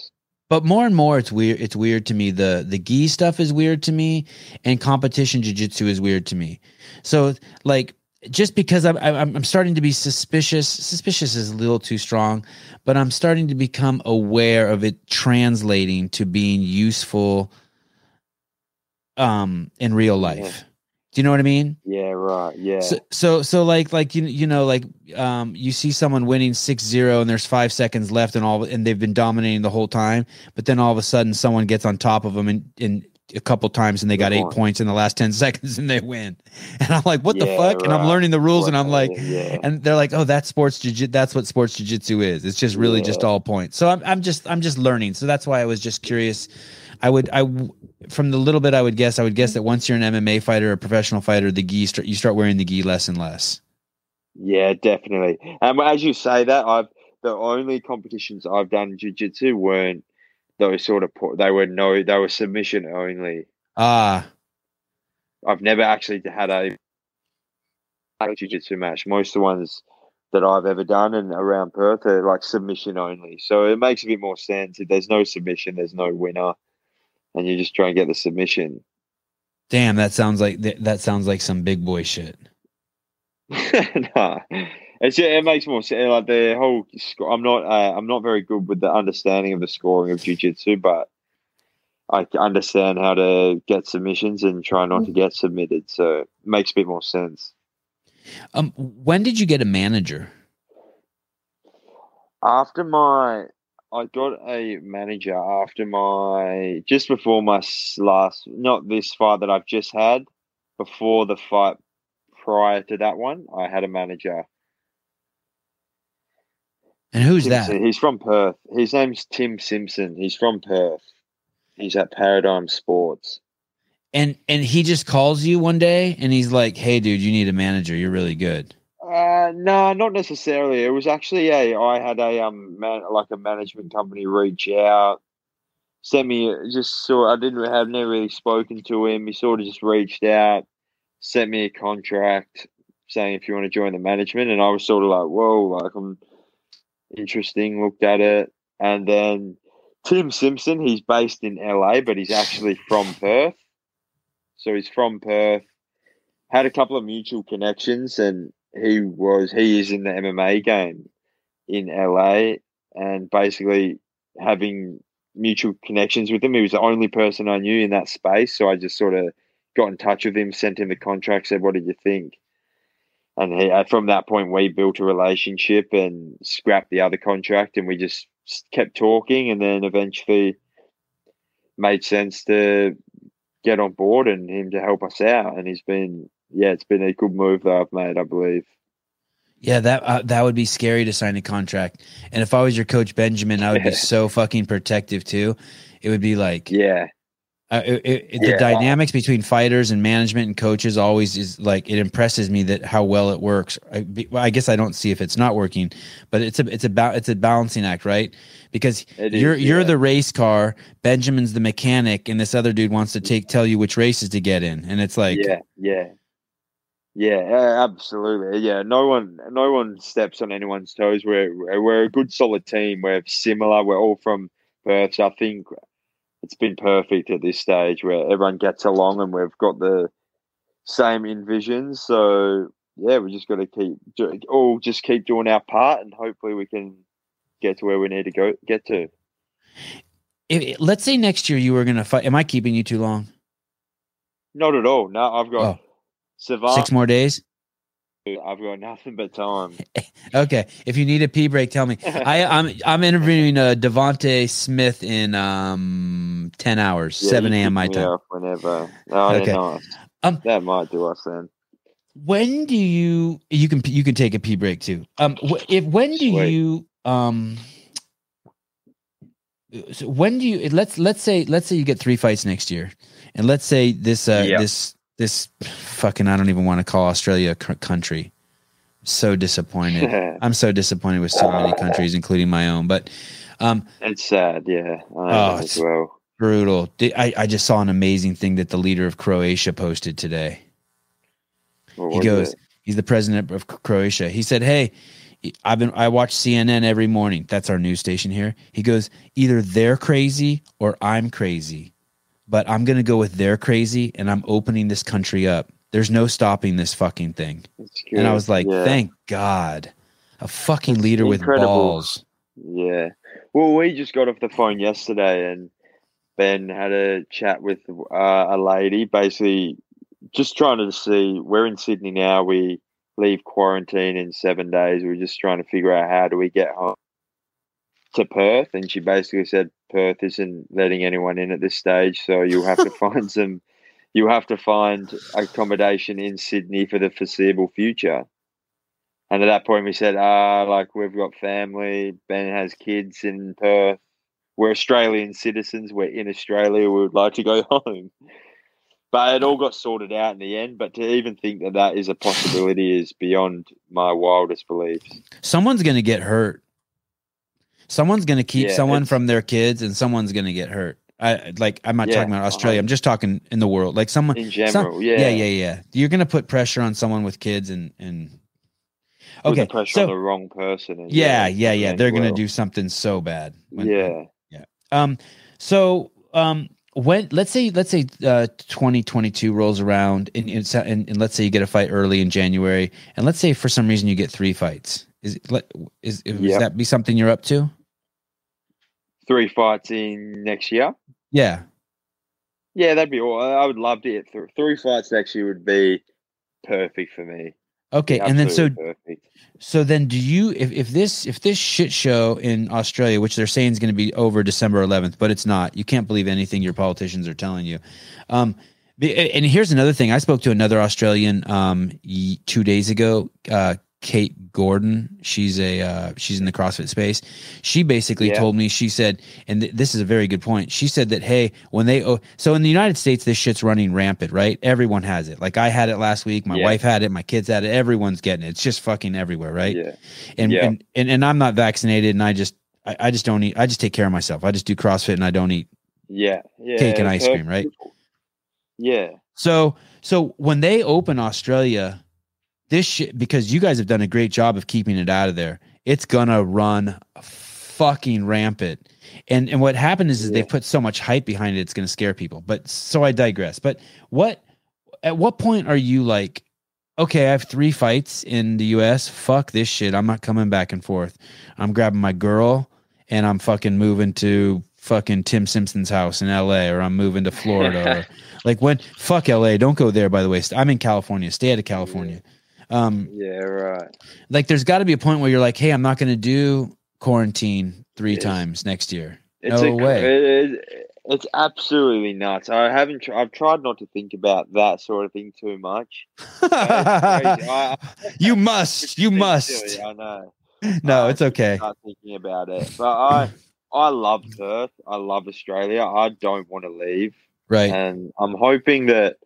but more and more, it's weird. It's weird to me. The the gi stuff is weird to me, and competition jujitsu is weird to me. So like, just because I'm I'm, I'm starting to be suspicious. Suspicious is a little too strong, but I'm starting to become aware of it translating to being useful, um, in real life. Yeah. Do you know what I mean? Yeah, right. Yeah. So, so, so like, like you, you know, like, um, you see someone winning 6-0 and there's five seconds left and all, and they've been dominating the whole time, but then all of a sudden someone gets on top of them and in a couple times and they got Good eight point. points in the last 10 *laughs* seconds and they win. *laughs* And I'm like, what the Yeah, fuck? And I'm learning the rules and I'm like, yeah. and they're like, oh, that's sports jiu That's what sports jujitsu is. It's just really just all points. So I'm, I'm just, I'm just learning. So that's why I was just curious. I would, I, from the little bit I would guess, I would guess that once you're an MMA fighter a professional fighter, the gi start, you start wearing the gi less and less. Yeah, definitely. And as you say that, I've the only competitions I've done in jiu-jitsu weren't those sort of they were no they were submission only. Ah, I've never actually had a, jiu-jitsu match. Most of the ones that I've ever done and around Perth are like submission only. So it makes a bit more sense. If there's no submission, there's no winner, and you just try and get the submission. damn, that sounds like that, that sounds like some big boy shit. *laughs* nah, it's yeah, it makes more sense. Like the whole, sc- I'm not, uh, I'm not very good with the understanding of the scoring of jujitsu, but I understand how to get submissions and try not to get submitted. So it makes a bit more sense. Um, when did you get a manager? After my, I got a manager after my just before my last, not this fight that I've just had, before the fight prior to that one, I had a manager. And who's Tim that? He's from Perth. His name's Tim Simpson. He's from Perth. He's at Paradigm Sports. And and he just calls you one day and he's like, "Hey, dude, you need a manager. You're really good." Uh, no, not necessarily. It was actually a. I had a um man like a management company reach out, sent me just sort. I didn't have never really spoken to him. He sort of just reached out, sent me a contract saying if you want to join the management, and I was sort of like, whoa, like I'm interesting. Looked at it, and then Tim Simpson. He's based in LA, but he's actually from Perth. So he's from Perth. Had a couple of mutual connections, and he was he is in the MMA game in LA, and basically having mutual connections with him. He was the only person I knew in that space, so I just sort of got in touch with him, sent him the contract, said, "What did you think?" And he, uh, from that point, we built a relationship and scrapped the other contract, and we just kept talking, and then eventually made sense to get on board and him to help us out. And he's been, yeah, it's been a good move that I've made, I believe. Yeah, that uh, that would be scary to sign a contract. And if I was your coach Benjamin, I would be *laughs* so fucking protective too. It would be like Yeah, uh, it, it, it- the Yeah. dynamics between fighters and management and coaches always is like it impresses me that how well it works. I, well, I guess I don't see if it's not working, but it's a it's about it's a balancing act, right? Because it is, you're you're yeah. the race car, Benjamin's the mechanic, and this other dude wants to take tell you which races to get in, and it's like yeah, yeah, yeah, absolutely. Yeah, no one, no one steps on anyone's toes. We're we're we're a good, solid team. We're similar. We're all from Perth. So I think it's been perfect at this stage where everyone gets along and we've got the same envisions. So yeah, we just got to keep all just keep doing our part, and hopefully we can get to where we need to go get to. if, let's say next year you were gonna fight. Am I keeping you too long? Not at all. No, I've got Oh, Sevan. six more days. I've got nothing but time. *laughs* Okay, if you need a pee break, tell me. *laughs* I, I'm I'm interviewing uh, Devonte Smith in um ten hours, Yeah, seven a.m. pick my me time. Whenever. Oh, Okay. yeah, nice. Um, that might do us then. when do you you can you can take a pee break too um if when do Sweet. you um so when do you let's let's say let's say you get three fights next year and let's say this uh Yeah. this this fucking i don't even want to call australia a c- country so disappointed. *laughs* I'm so disappointed with so many countries including my own but um it's sad, yeah. Oh, it's- well. brutal. I, I just saw an amazing thing that the leader of croatia posted today. What he goes it? he's the president of croatia. He said hey i've been i watch cnn every morning. That's our news station here. He goes either they're crazy or i'm crazy but i'm gonna go with they're crazy and i'm opening this country up there's no stopping this fucking thing and i was like yeah. thank god a fucking leader with balls Yeah. Well, we just got off the phone yesterday, and Ben had a chat with uh, a lady, basically just trying to see. We're in Sydney now. We leave quarantine in seven days. We're just trying to figure out how do we get home to Perth, and she basically said Perth isn't letting anyone in at this stage, so you'll have to *laughs* find some. You have to find accommodation in Sydney for the foreseeable future. And at that point, we said, ah, like we've got family. Ben has kids in Perth. We're Australian citizens. We're in Australia. We would like to go *laughs* home. But it all got sorted out in the end. But to even think that that is a possibility is beyond my wildest beliefs. someone's gonna get hurt someone's gonna keep Yeah, someone from their kids and someone's gonna get hurt i like i'm not Yeah, talking about australia i'm just talking in the world like someone In Some- general, yeah. yeah, yeah, yeah. You're gonna put pressure on someone with kids and and Put okay. the pressure so on the wrong person. And yeah, yeah, yeah. and They're gonna do something so bad. when- Yeah. Um. So um. When let's say let's say uh 2022 rolls around and, and, and let's say you get a fight early in January and let's say for some reason you get three fights is let is, is Yep. that be something you're up to? Three fights in next year. Yeah. Yeah, that'd be all. I would love to get th- three fights next year would be perfect for me. Okay. And then so perfect. So then, do you if, if this if this shit show in Australia, which they're saying is going to be over December 11th, but it's not. You can't believe anything your politicians are telling you. Um, and here's another thing. I spoke to another Australian um two days ago. Uh, Kate Gordon. She's a uh, she's in the CrossFit space. She basically Yeah. told me. She said, and th- this is a very good point. She said that hey, when they oh, so in the United States, this shit's running rampant, right? Everyone has it. Like I had it last week. My Yeah. wife had it. My kids had it. Everyone's getting it. It's just fucking everywhere, right? Yeah. and, Yeah. and and and I'm not vaccinated, and I just I, I just don't eat. I just take care of myself. I just do CrossFit, and I don't eat. Yeah. Yeah. Cake and ice cream, right? Yeah. So so when they open Australia, this shit because you guys have done a great job of keeping it out of there. It's gonna run fucking rampant. And and what happened is, is Yeah. they've put so much hype behind it, it's gonna scare people. But so I digress. But what at what point are you like? Okay, I have three fights in the US. Fuck this shit. I'm not coming back and forth. I'm grabbing my girl and I'm fucking moving to fucking Tim Simpson's house in LA or I'm moving to Florida or *laughs* like when fuck LA, don't go there by the way. I'm in California. Stay out of California. Um Yeah. Right. like there's got to be a point where you're like, "Hey, I'm not going to do quarantine 3 Yes. times next year." It's No a, way. It, it, it's absolutely nuts. I haven't. Tr- I've tried not to think about that sort of thing too much. It's. I- *laughs* you must. *laughs* You must. silly, I know. No, I it's okay. Start thinking about it, but I I love Perth. I love Australia. I don't want to leave, Right. and I'm hoping that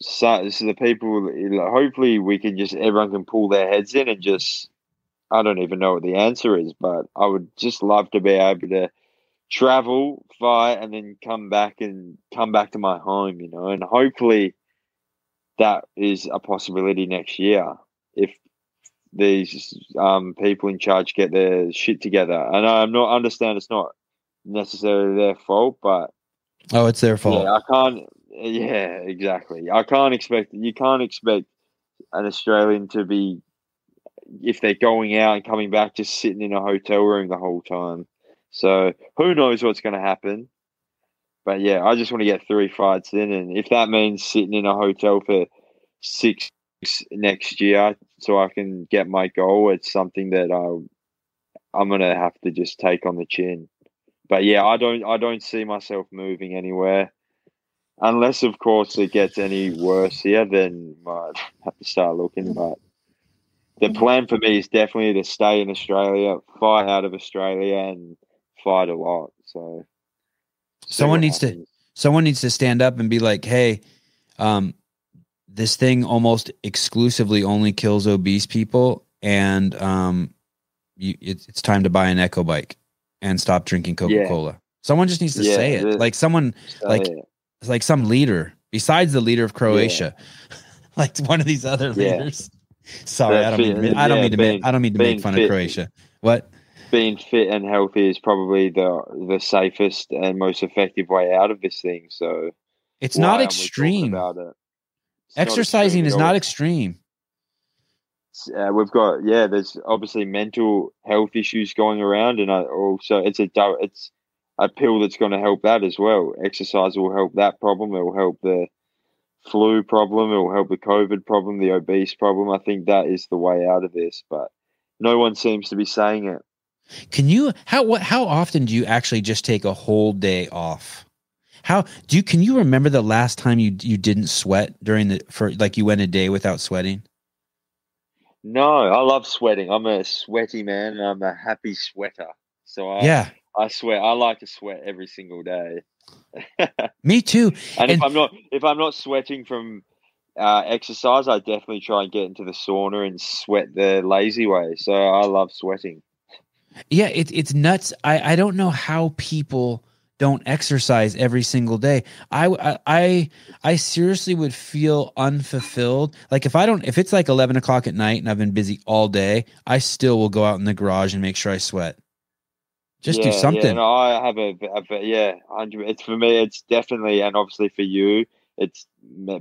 so, so the people. Hopefully, we can just everyone can pull their heads in and just. I don't even know what the answer is, but I would just love to be able to travel, fight, and then come back and come back to my home. You know, and hopefully that is a possibility next year if these um, people in charge get their shit together. And I'm not understand it's not necessarily their fault, but Oh, it's their fault. yeah, I can't. Yeah, exactly. I can't expect you can't expect an Australian to be if they're going out and coming back just sitting in a hotel room the whole time. So who knows what's going to happen? But yeah, I just want to get three fights in, and if that means sitting in a hotel for six next year, so I can get my goal, it's something that I I'm gonna have to just take on the chin. But yeah, I don't I don't see myself moving anywhere. Unless of course it gets any worse here, then might *laughs* have to start looking. But the plan for me is definitely to stay in Australia, fight out of Australia, and fight a lot. So Someone needs to- someone needs to stand up and be like, "Hey, um, this thing almost exclusively only kills obese people, and um, you, it's it's time to buy an Echo bike and stop drinking Coca Cola." Someone just needs to Yeah, say it, like someone, So, like- yeah. like some leader besides the leader of Croatia, *laughs* like one of these other Yeah. leaders. Sorry, That I don't mean to, I don't yeah, mean to being- make, I don't mean to make fun fit. of Croatia. What? being fit and healthy is probably the the safest and most effective way out of this thing. So It's not aren't we talking extreme. about it? It's not Exercising extreme is not extreme. uh, we've got yeah. There's obviously mental health issues going around, and I also it's a it's a pill that's going to help that as well. Exercise will help that problem. It will help the flu problem. It will help the COVID problem, the obese problem. I think that is the way out of this, but no one seems to be saying it. Can you how what how often do you actually just take a whole day off? How do you can you remember the last time you you didn't sweat during the for like you went a day without sweating? No, I love sweating. I'm a sweaty man. And I'm a happy sweater. So I, yeah, I sweat. I like to sweat every single day. *laughs* me too. And, if I'm not if I'm not sweating from uh, exercise, I definitely try and get into the sauna and sweat the lazy way. So I love sweating. Yeah, it's it's nuts. I I don't know how people don't exercise every single day. I I I, I seriously would feel unfulfilled. Like if I don't if it's like eleven o'clock at night and I've been busy all day, I still will go out in the garage and make sure I sweat. Just do something. Yeah, no, I have a, a, a yeah. It's for me. It's definitely and obviously for you. It's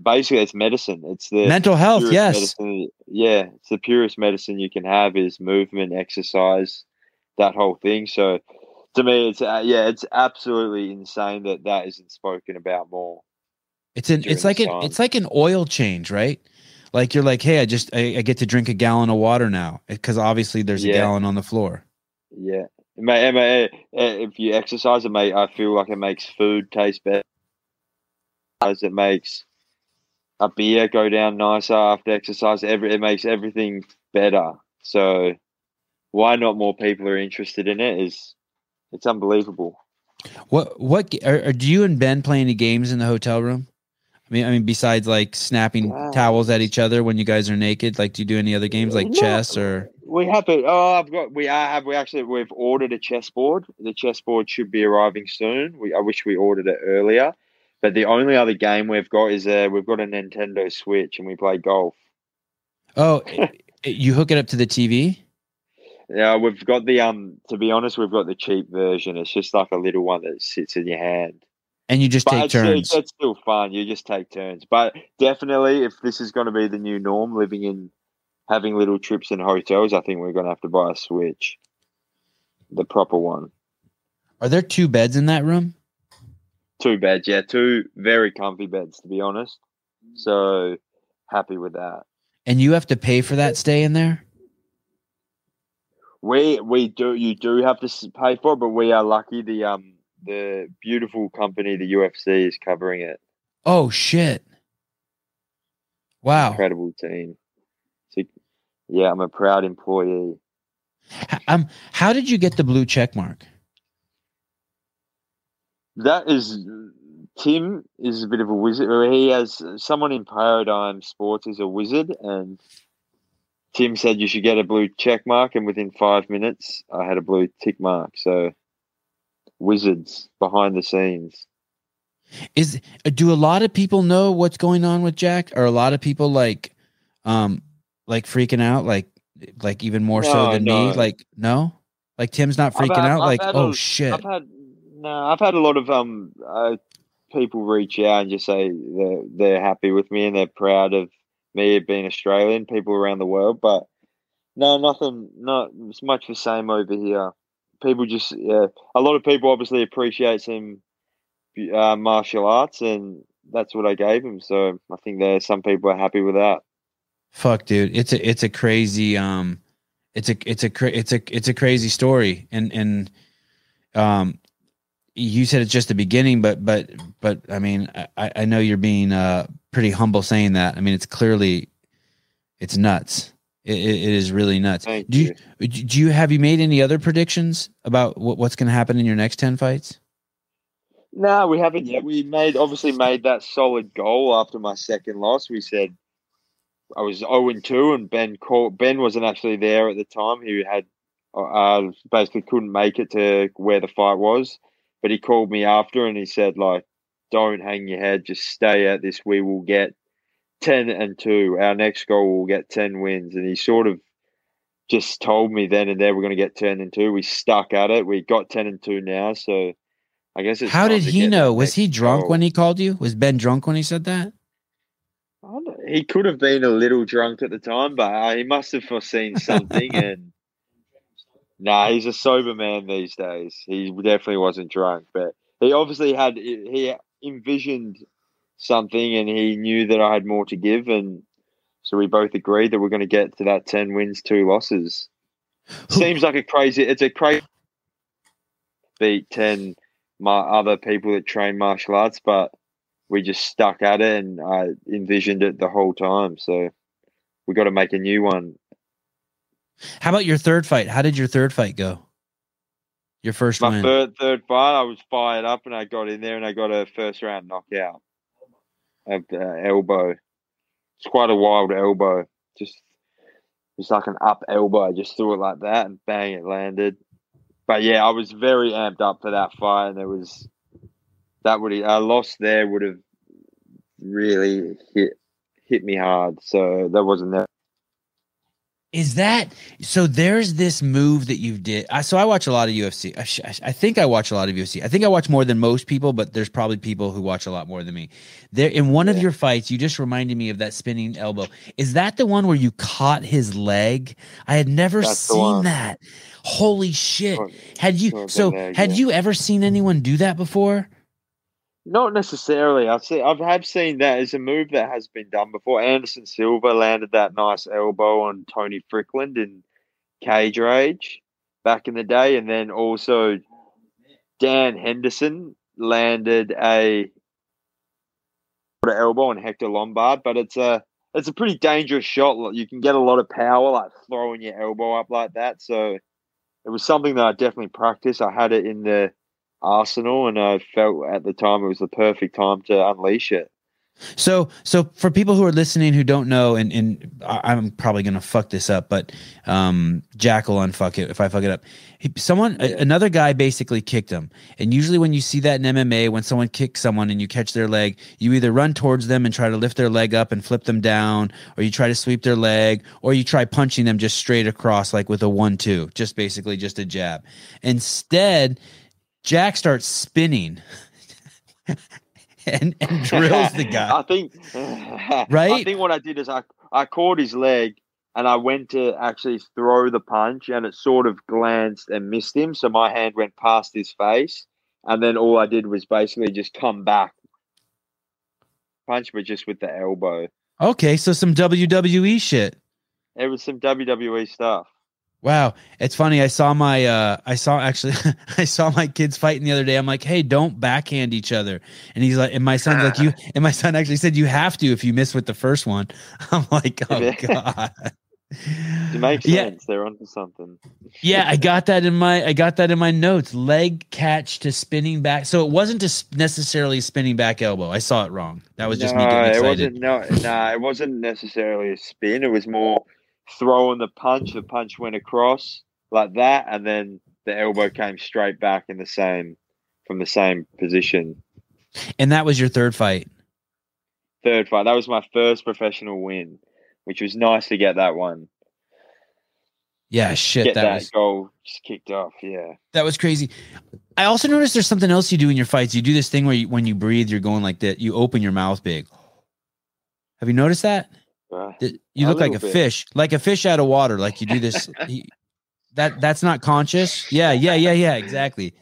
basically it's medicine. It's the Mental health, yes. medicine- yeah, it's the purest medicine you can have is movement, exercise, that whole thing. So to me, it's uh, yeah, it's absolutely insane that that isn't spoken about more. It's an it's like an it's like an oil change, right? Like you're like, hey, I just I, I get to drink a gallon of water now because obviously there's a Yeah. gallon on the floor. Yeah, it may, it may, eh, if you exercise, it may. I feel like it makes food taste better. As it makes a beer go down nicer after exercise. Every it makes everything better. So why not more people are interested in it? Is it's unbelievable. What what are, are do you and Ben play any games in the hotel room? I mean, I mean, besides like snapping Wow. towels at each other when you guys are naked, like do you do any other games like No. chess or? We have it. Oh, I've got. We are have. We actually we've ordered a chessboard. The chessboard should be arriving soon. We I wish we ordered it earlier. But the only other game we've got is uh we've got a Nintendo Switch and we play golf. Oh, *laughs* you hook it up to the TV. Yeah, we've got the um. To be honest, we've got the cheap version. It's just like a little one that sits in your hand. And you just But take it's, turns. it's, it's still fun. You just take turns. But definitely, if this is going to be the new norm, living in having little trips in hotels, I think we're going to have to buy a Switch, the proper one. Are there two beds in that room? Two beds, yeah, two very comfy beds, to be honest. So happy with that. And you have to pay for that stay in there? We we do you do have to pay for it, but we are lucky. The um the beautiful company, the UFC, is covering it. Oh shit! Wow. Incredible team. So, yeah, I'm a proud employee. Um, how did you get the blue check mark? That is Tim is a bit of a wizard. He has someone in Paradigm Sports is a wizard, and Tim said you should get a blue check mark, and within five minutes, I had a blue tick mark. So, wizards behind the scenes. Is do a lot of people know what's going on with Jack? Are a lot of people like, um, like freaking out? Like, like even more so than no. me? Like, no, like Tim's not freaking had- out. I've like, oh a- shit! I've had no, I've had a lot of um uh, people reach out and just say they're they're happy with me and they're proud of me being Australian. People around the world, but no, nothing. Not it's much the same over here. People just yeah, a lot of people obviously appreciate some uh, martial arts, and that's what I gave them. So I think there some people are happy with that. Fuck, dude, it's a it's a crazy um, it's a it's a it's a it's a crazy story, and and um, you said it's just the beginning, but but but I mean, I, I know you're being uh, pretty humble saying that. I mean, it's clearly it's nuts. It, it is really nuts. Thank do you, you. do you have you made any other predictions about what, what's going to happen in your next ten fights? No, we haven't yet. We made obviously made that solid goal after my second loss. We said I was zero and two, and Ben called. Ben wasn't actually there at the time. He had uh, basically couldn't make it to where the fight was, but he called me after and he said like, "Don't hang your head. Just stay at this. We will get ten and two. Our next goal will get ten wins." And he sort of just told me then and there we're going to get ten and two. We stuck at it. We got ten and two now, so. I guess it's How did he know? Was he drunk goal. when he called you? Was Ben drunk when he said that? I don't know. He could have been a little drunk at the time, but uh, he must have foreseen something. *laughs* and nah, he's a sober man these days. He definitely wasn't drunk, but he obviously had he envisioned something, and he knew that I had more to give, and so we both agreed that we're going to get to that ten wins, two losses. Seems like a crazy. It's a crazy beat ten my other people that train martial arts, but we just stuck at it and I envisioned it the whole time. So we got to make a new one. How about your third fight? How did your third fight go? Your first My win. third third fight, I was fired up and I got in there and I got a first round knockout of the elbow. It's quite a wild elbow. Just just like an up elbow. I just threw it like that and bang, it landed. But yeah, I was very amped up for that fight, and it was that would a loss there would have really hit hit me hard. So that wasn't that. Is that so? There's this move that you did. I, so I watch a lot of UFC. I, sh- I think I watch a lot of UFC. I think I watch more than most people, but there's probably people who watch a lot more than me. There, in one of your fights, you just reminded me of that spinning elbow. Is that the one where you caught his leg? I had never That's seen that. Holy shit! Had you so? leg, Had yeah. you ever seen anyone do that before? Not necessarily. I've seen. I've have seen that as a move that has been done before. Anderson Silva landed that nice elbow on Tony Fryklund in Cage Rage back in the day, and then also Dan Henderson landed a elbow on Hector Lombard. But it's a it's a pretty dangerous shot. You can get a lot of power like throwing your elbow up like that. So it was something that I definitely practiced. I had it in the arsenal, and I felt at the time it was the perfect time to unleash it. So, so for people who are listening who don't know, and and I'm probably gonna fuck this up, but um, Jack will unfuck it if I fuck it up. Someone, Yeah. another guy, basically kicked him, and usually when you see that in MMA, when someone kicks someone and you catch their leg, you either run towards them and try to lift their leg up and flip them down, or you try to sweep their leg, or you try punching them just straight across, like with a one-two, just basically just a jab. Instead, Jack starts spinning. *laughs* And, and drills the *laughs* guy. *laughs* I think, Right? I think what I did is I I caught his leg and I went to actually throw the punch, and it sort of glanced and missed him. So my hand went past his face, and then all I did was basically just come back, punch, but just with the elbow. Okay, so some WWE shit. It was some WWE stuff. Wow, it's funny. I saw my uh I saw actually *laughs* I saw my kids fighting the other day. I'm like, "Hey, don't backhand each other." And he's like and my son's like, "You." *laughs* And my son actually said, "You have to if you miss with the first one." *laughs* I'm like, "Oh god." It makes Yeah. sense. They're onto something. Yeah, I got that in my I got that in my notes. Leg catch to spinning back. So it wasn't s- necessarily spinning back elbow. I saw it wrong. That was just me getting it wasn't. No, no, it wasn't necessarily a spin. It was more throwing the punch. The punch went across like that, and then the elbow came straight back in the same from the same position. And that was your third fight. Third fight. That was my first professional win, which was nice to get that one. Yeah, shit, get that, that, was goal just kicked off. Yeah. That was crazy. I also noticed there's something else you do in your fights. You do this thing where you, when you breathe, you're going like that. You open your mouth big. Have you noticed that? You A look like a bit. fish, like a fish out of water. Like you do this. *laughs* you- that that's not conscious. Yeah, yeah, yeah, yeah. Exactly.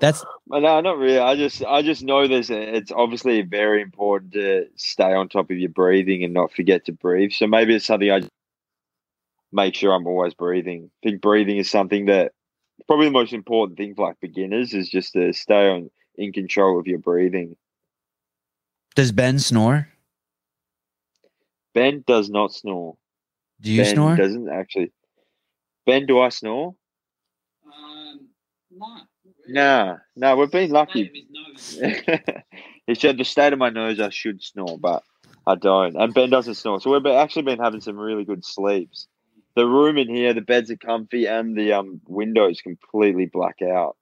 That's *laughs* no, not really. I just, I just know there's. A, it's obviously very important to stay on top of your breathing and not forget to breathe. So maybe it's something I just make sure I'm always breathing. I think breathing is something that probably the most important thing for like beginners is just to stay on in control of your breathing. Does Ben snore? Ben does not snore. Do you ben snore? Doesn't actually. Ben, do I snore? Um, no. Nah, no. We've been lucky. His nose. *laughs* he said the state of my nose, I should snore, but I don't. And Ben doesn't snore, so we've actually been having some really good sleeps. The room in here, the beds are comfy, and the um windows completely black out.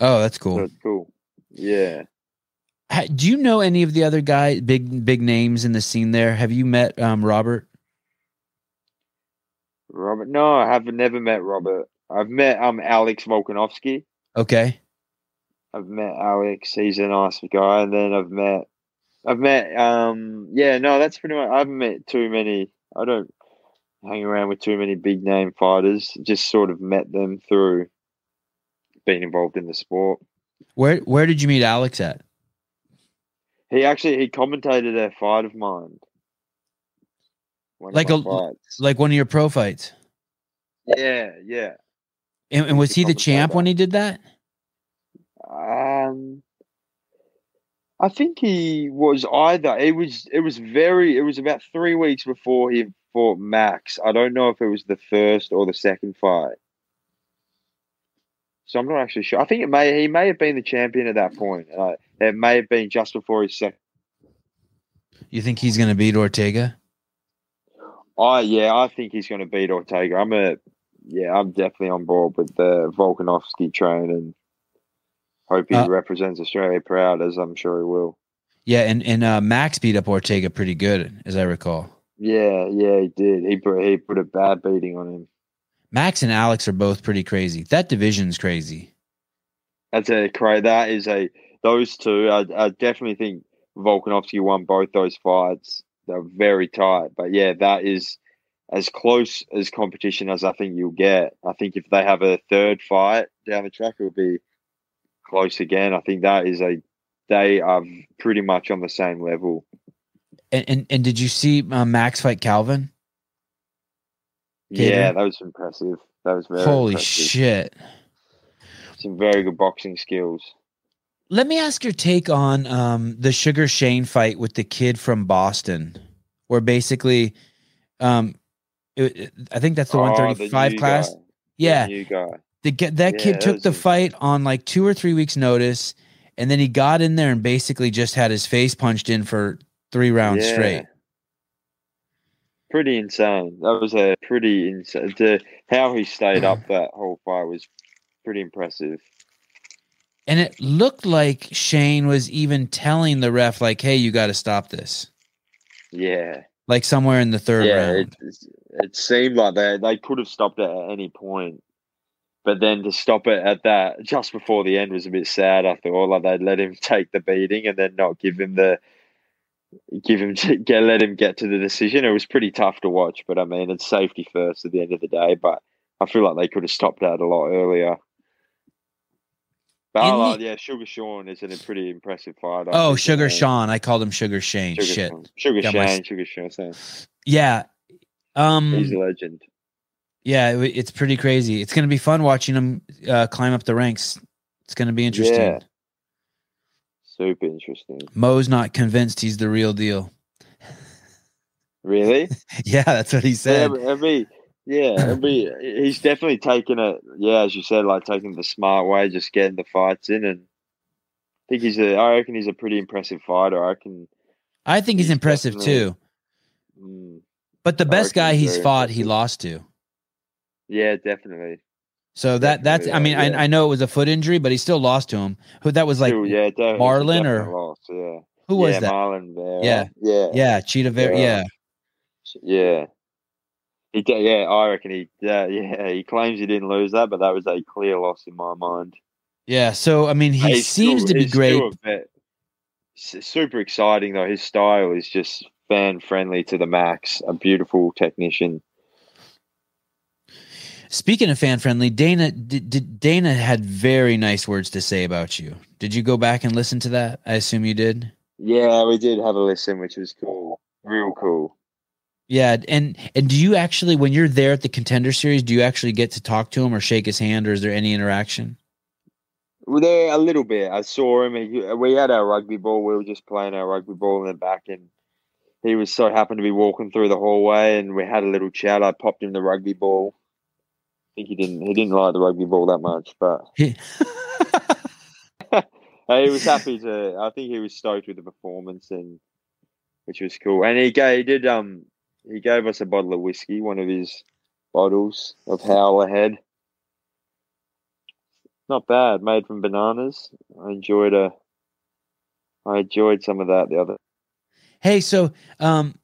Oh, that's So cool. it's cool. Yeah. Do you know any of the other guys, big big names in the scene there? Have you met um, Robert? Robert. No, I have never met Robert. I've met um Alex Volkanovski. Okay. I've met Alex. He's a nice guy. And then I've met, I've met, um, yeah, no, that's pretty much. I haven't met too many. I don't hang around with too many big name fighters. Just sort of met them through being involved in the sport. Where where did you meet Alex at? He actually he commentated a fight of mine. One Like my a- fights. Like one of your pro fights. yeah, yeah. And, and was he the champ when he did that? Um, I think he was either. It was. It was very. It was about three weeks before he fought Max. I don't know if it was the first or the second fight. So I'm not actually sure. I think it may. He may have been the champion at that point. Uh, it may have been just before his second. You think he's gonna beat Ortega? I yeah. I think he's going to beat Ortega. I'm a. Yeah, I'm definitely on board with the Volkanovski train and hope he Uh, represents Australia proud, as I'm sure he will. Yeah, and and uh, Max beat up Ortega pretty good, as I recall. Yeah, yeah, he did. He put he put a bad beating on him. Max and Alex are both pretty crazy. That division's crazy. That's a cra That is a those two. I, I definitely think Volkanovski won both those fights. They're very tight, but yeah, that is as close as competition as I think you'll get. I think if they have a third fight down the track, it'll be close again. I think that is a they are pretty much on the same level. And and, and did you see uh, Max fight Calvin? Kattar? Yeah, that was impressive. That was very Holy impressive. shit! Some very good boxing skills. Let me ask your take on um, the Sugar Shane fight with the kid from Boston, where basically, um, it, it- I think that's the Oh, one the thirty five new class. guy. The Yeah, new guy. the get that Yeah, kid that took the a- fight on like two or three weeks notice, and then he got in there and basically just had his face punched in for three rounds Yeah. straight. Pretty insane. That was a pretty insane. To, how he stayed up *clears throat* that whole fight was pretty impressive. And it looked like Shane was even telling the ref, like, "Hey, you got to stop this." Yeah, Like somewhere in the third yeah. round. It, it seemed like they they could have stopped it at any point, but then to stop it at that just before the end was a bit sad. I thought like they'd let him *laughs* take the beating and then not give him the give him to *laughs* get let him get to the decision. It was pretty tough to watch, but I mean it's safety first at the end of the day. But I feel like they could have stopped that a lot earlier. But like- the- yeah, Sugar Sean is in a pretty impressive fighter. Oh, He's a Sugar. Sean. I called him Sugar Shane. Sugar Shit. Sean. Sugar Got my- Shane, Sugar Sean. Yeah. Um. He's a legend. Yeah, it- it's pretty crazy. It's going to be fun watching him uh, climb up the ranks. It's going to be interesting. Yeah. Super interesting. Mo's not convinced he's the real deal. Really? *laughs* Yeah, that's what he said. but it'd be, yeah, be, he's definitely taking it. Yeah, as you said, like taking the smart way, just getting the fights in, and I think he's a. I reckon he's a pretty impressive fighter. I can. I think he's, he's impressive too. Mm, But the best guy he's fought, he lost to. yeah, definitely. So that that's. I mean, yeah, yeah. I, I know it was a foot injury, but he still lost to him. Who that was like? Still, yeah, de- it's a Marlon or- loss, yeah. Who was yeah, that? Marlon Vera. Yeah. yeah, Yeah, Chito. Ver- Yeah. yeah, yeah. He, yeah, I reckon he, yeah, yeah, he claims he didn't lose that, but that was a clear loss in my mind. yeah. So I mean, he He's seems still- to be great. still a vet. S- super exciting though. His style is just fan friendly to the max. A beautiful technician. Speaking of fan friendly, Dana did, did Dana had very nice words to say about you. Did you go back and listen to that? I assume you did. Yeah, we did have a listen, which was cool. Real cool. Yeah, and and do you actually when you're there at the contender series, do you actually get to talk to him or shake his hand, or is there any interaction? Well, there a little bit. I saw him. He, we had our rugby ball. We were just playing our rugby ball in the back, and he was so happened to be walking through the hallway, and we had a little chat. I popped him the rugby ball. Think he didn't. He didn't like the rugby ball that much, but *laughs* He- *laughs* he was happy to. I think he was stoked with the performance, and which was cool. And he gave, he did um he gave us a bottle of whiskey, one of his bottles of Howler Head. Not bad, made from bananas. I enjoyed a. I enjoyed some of that the other. hey, so um,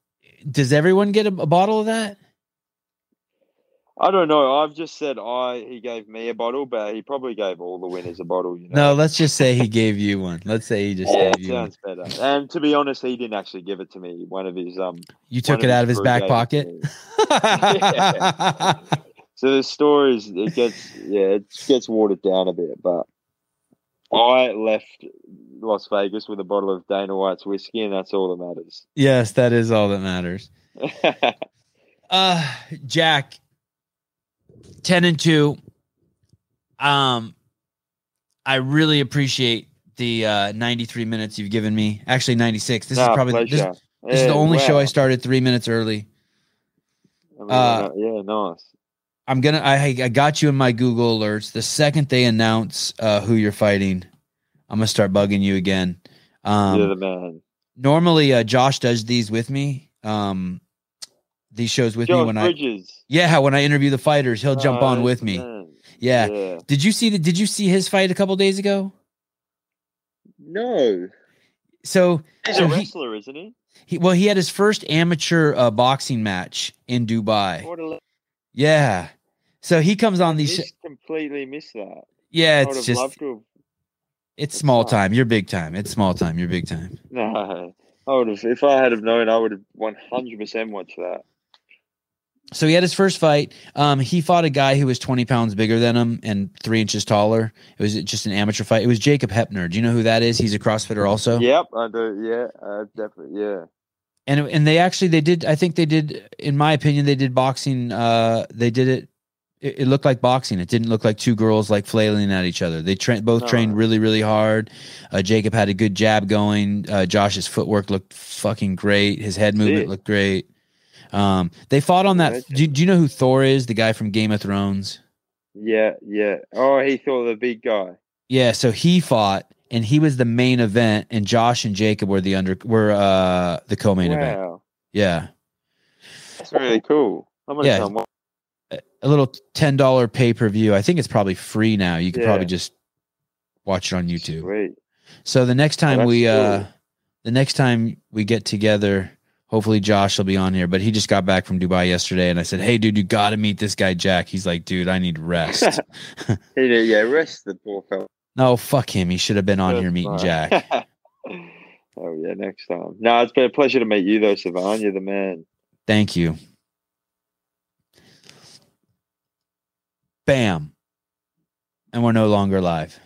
does everyone get a, a bottle of that? I don't know. I've just said I. He gave me a bottle, but he probably gave all the winners a bottle. You know? No, let's just say he gave you one. Let's say he just Yeah, gave you one. sounds better. And to be honest, he didn't actually give it to me. One of his um. You took it out of his back gave it to pocket. *laughs* So the stories it gets yeah it gets watered down a bit, but I left Las Vegas with a bottle of Dana White's whiskey, and that's all that matters. yes, that is all that matters. *laughs* Uh, Jack, ten and two. Um, I really appreciate the uh, ninety-three minutes you've given me. Actually, ninety-six. This is Nah, probably this, this is the only show. I started three minutes early. I mean, uh, yeah, nice. I'm gonna. I I got you in my Google alerts. The second they announce uh, who you're fighting, I'm gonna start bugging you again. Um, You're the man. normally, uh, Josh does these with me. Um, these shows with me Josh when I yeah when I interview the fighters, he'll jump Oh, on with me. Yeah. yeah. Did you see the, Did you see his fight a couple days ago? No, So he's So a he- wrestler, isn't he? he well he had his first amateur uh, boxing match in Dubai. What Yeah. So he comes on these. he's completely missed that. yeah, I it's just loved to have. it's it's small not. time. You're big time. It's small time. You're big time. No, I would have. If I had have known, I would have one hundred percent watched that. So he had his first fight. Um, he fought a guy who was 20 pounds bigger than him and three inches taller. It was just an amateur fight. It was Jacob Heppner. Do you know who that is? He's a CrossFitter also. Yep, I do. Yeah, uh, definitely. Yeah. And and they actually they did. I think they did. In my opinion, they did boxing. Uh, they did it. It, it looked like boxing. It didn't look like two girls like flailing at each other. They trained both trained really really hard. Uh, Jacob had a good jab going. Uh, Josh's footwork looked fucking great. His head movement looked great. Um, they fought on that. Do, do you know who Thor is? The guy from Game of Thrones. Yeah, yeah. Oh, he thought the big guy. Yeah, so he fought and he was the main event and Josh and Jacob were the under were uh the co-main event. Yeah. that's really cool. I'm gonna Yeah. come. A little $10 pay-per-view. I think it's probably free now. You can Yeah. probably just watch it on YouTube. Sweet. So the next time that's we uh the next time we get together, hopefully Josh will be on here, but he just got back from Dubai yesterday and I said, "Hey dude, you got to meet this guy Jack." He's like, "Dude, I need rest." *laughs* Yeah, rest the poor fella. no, fuck him. He should have been on here meeting Jack. *laughs* oh yeah, next time. No, it's been a pleasure to meet you though, Sevan. You're the man. Thank you. Bam. And we're no longer live.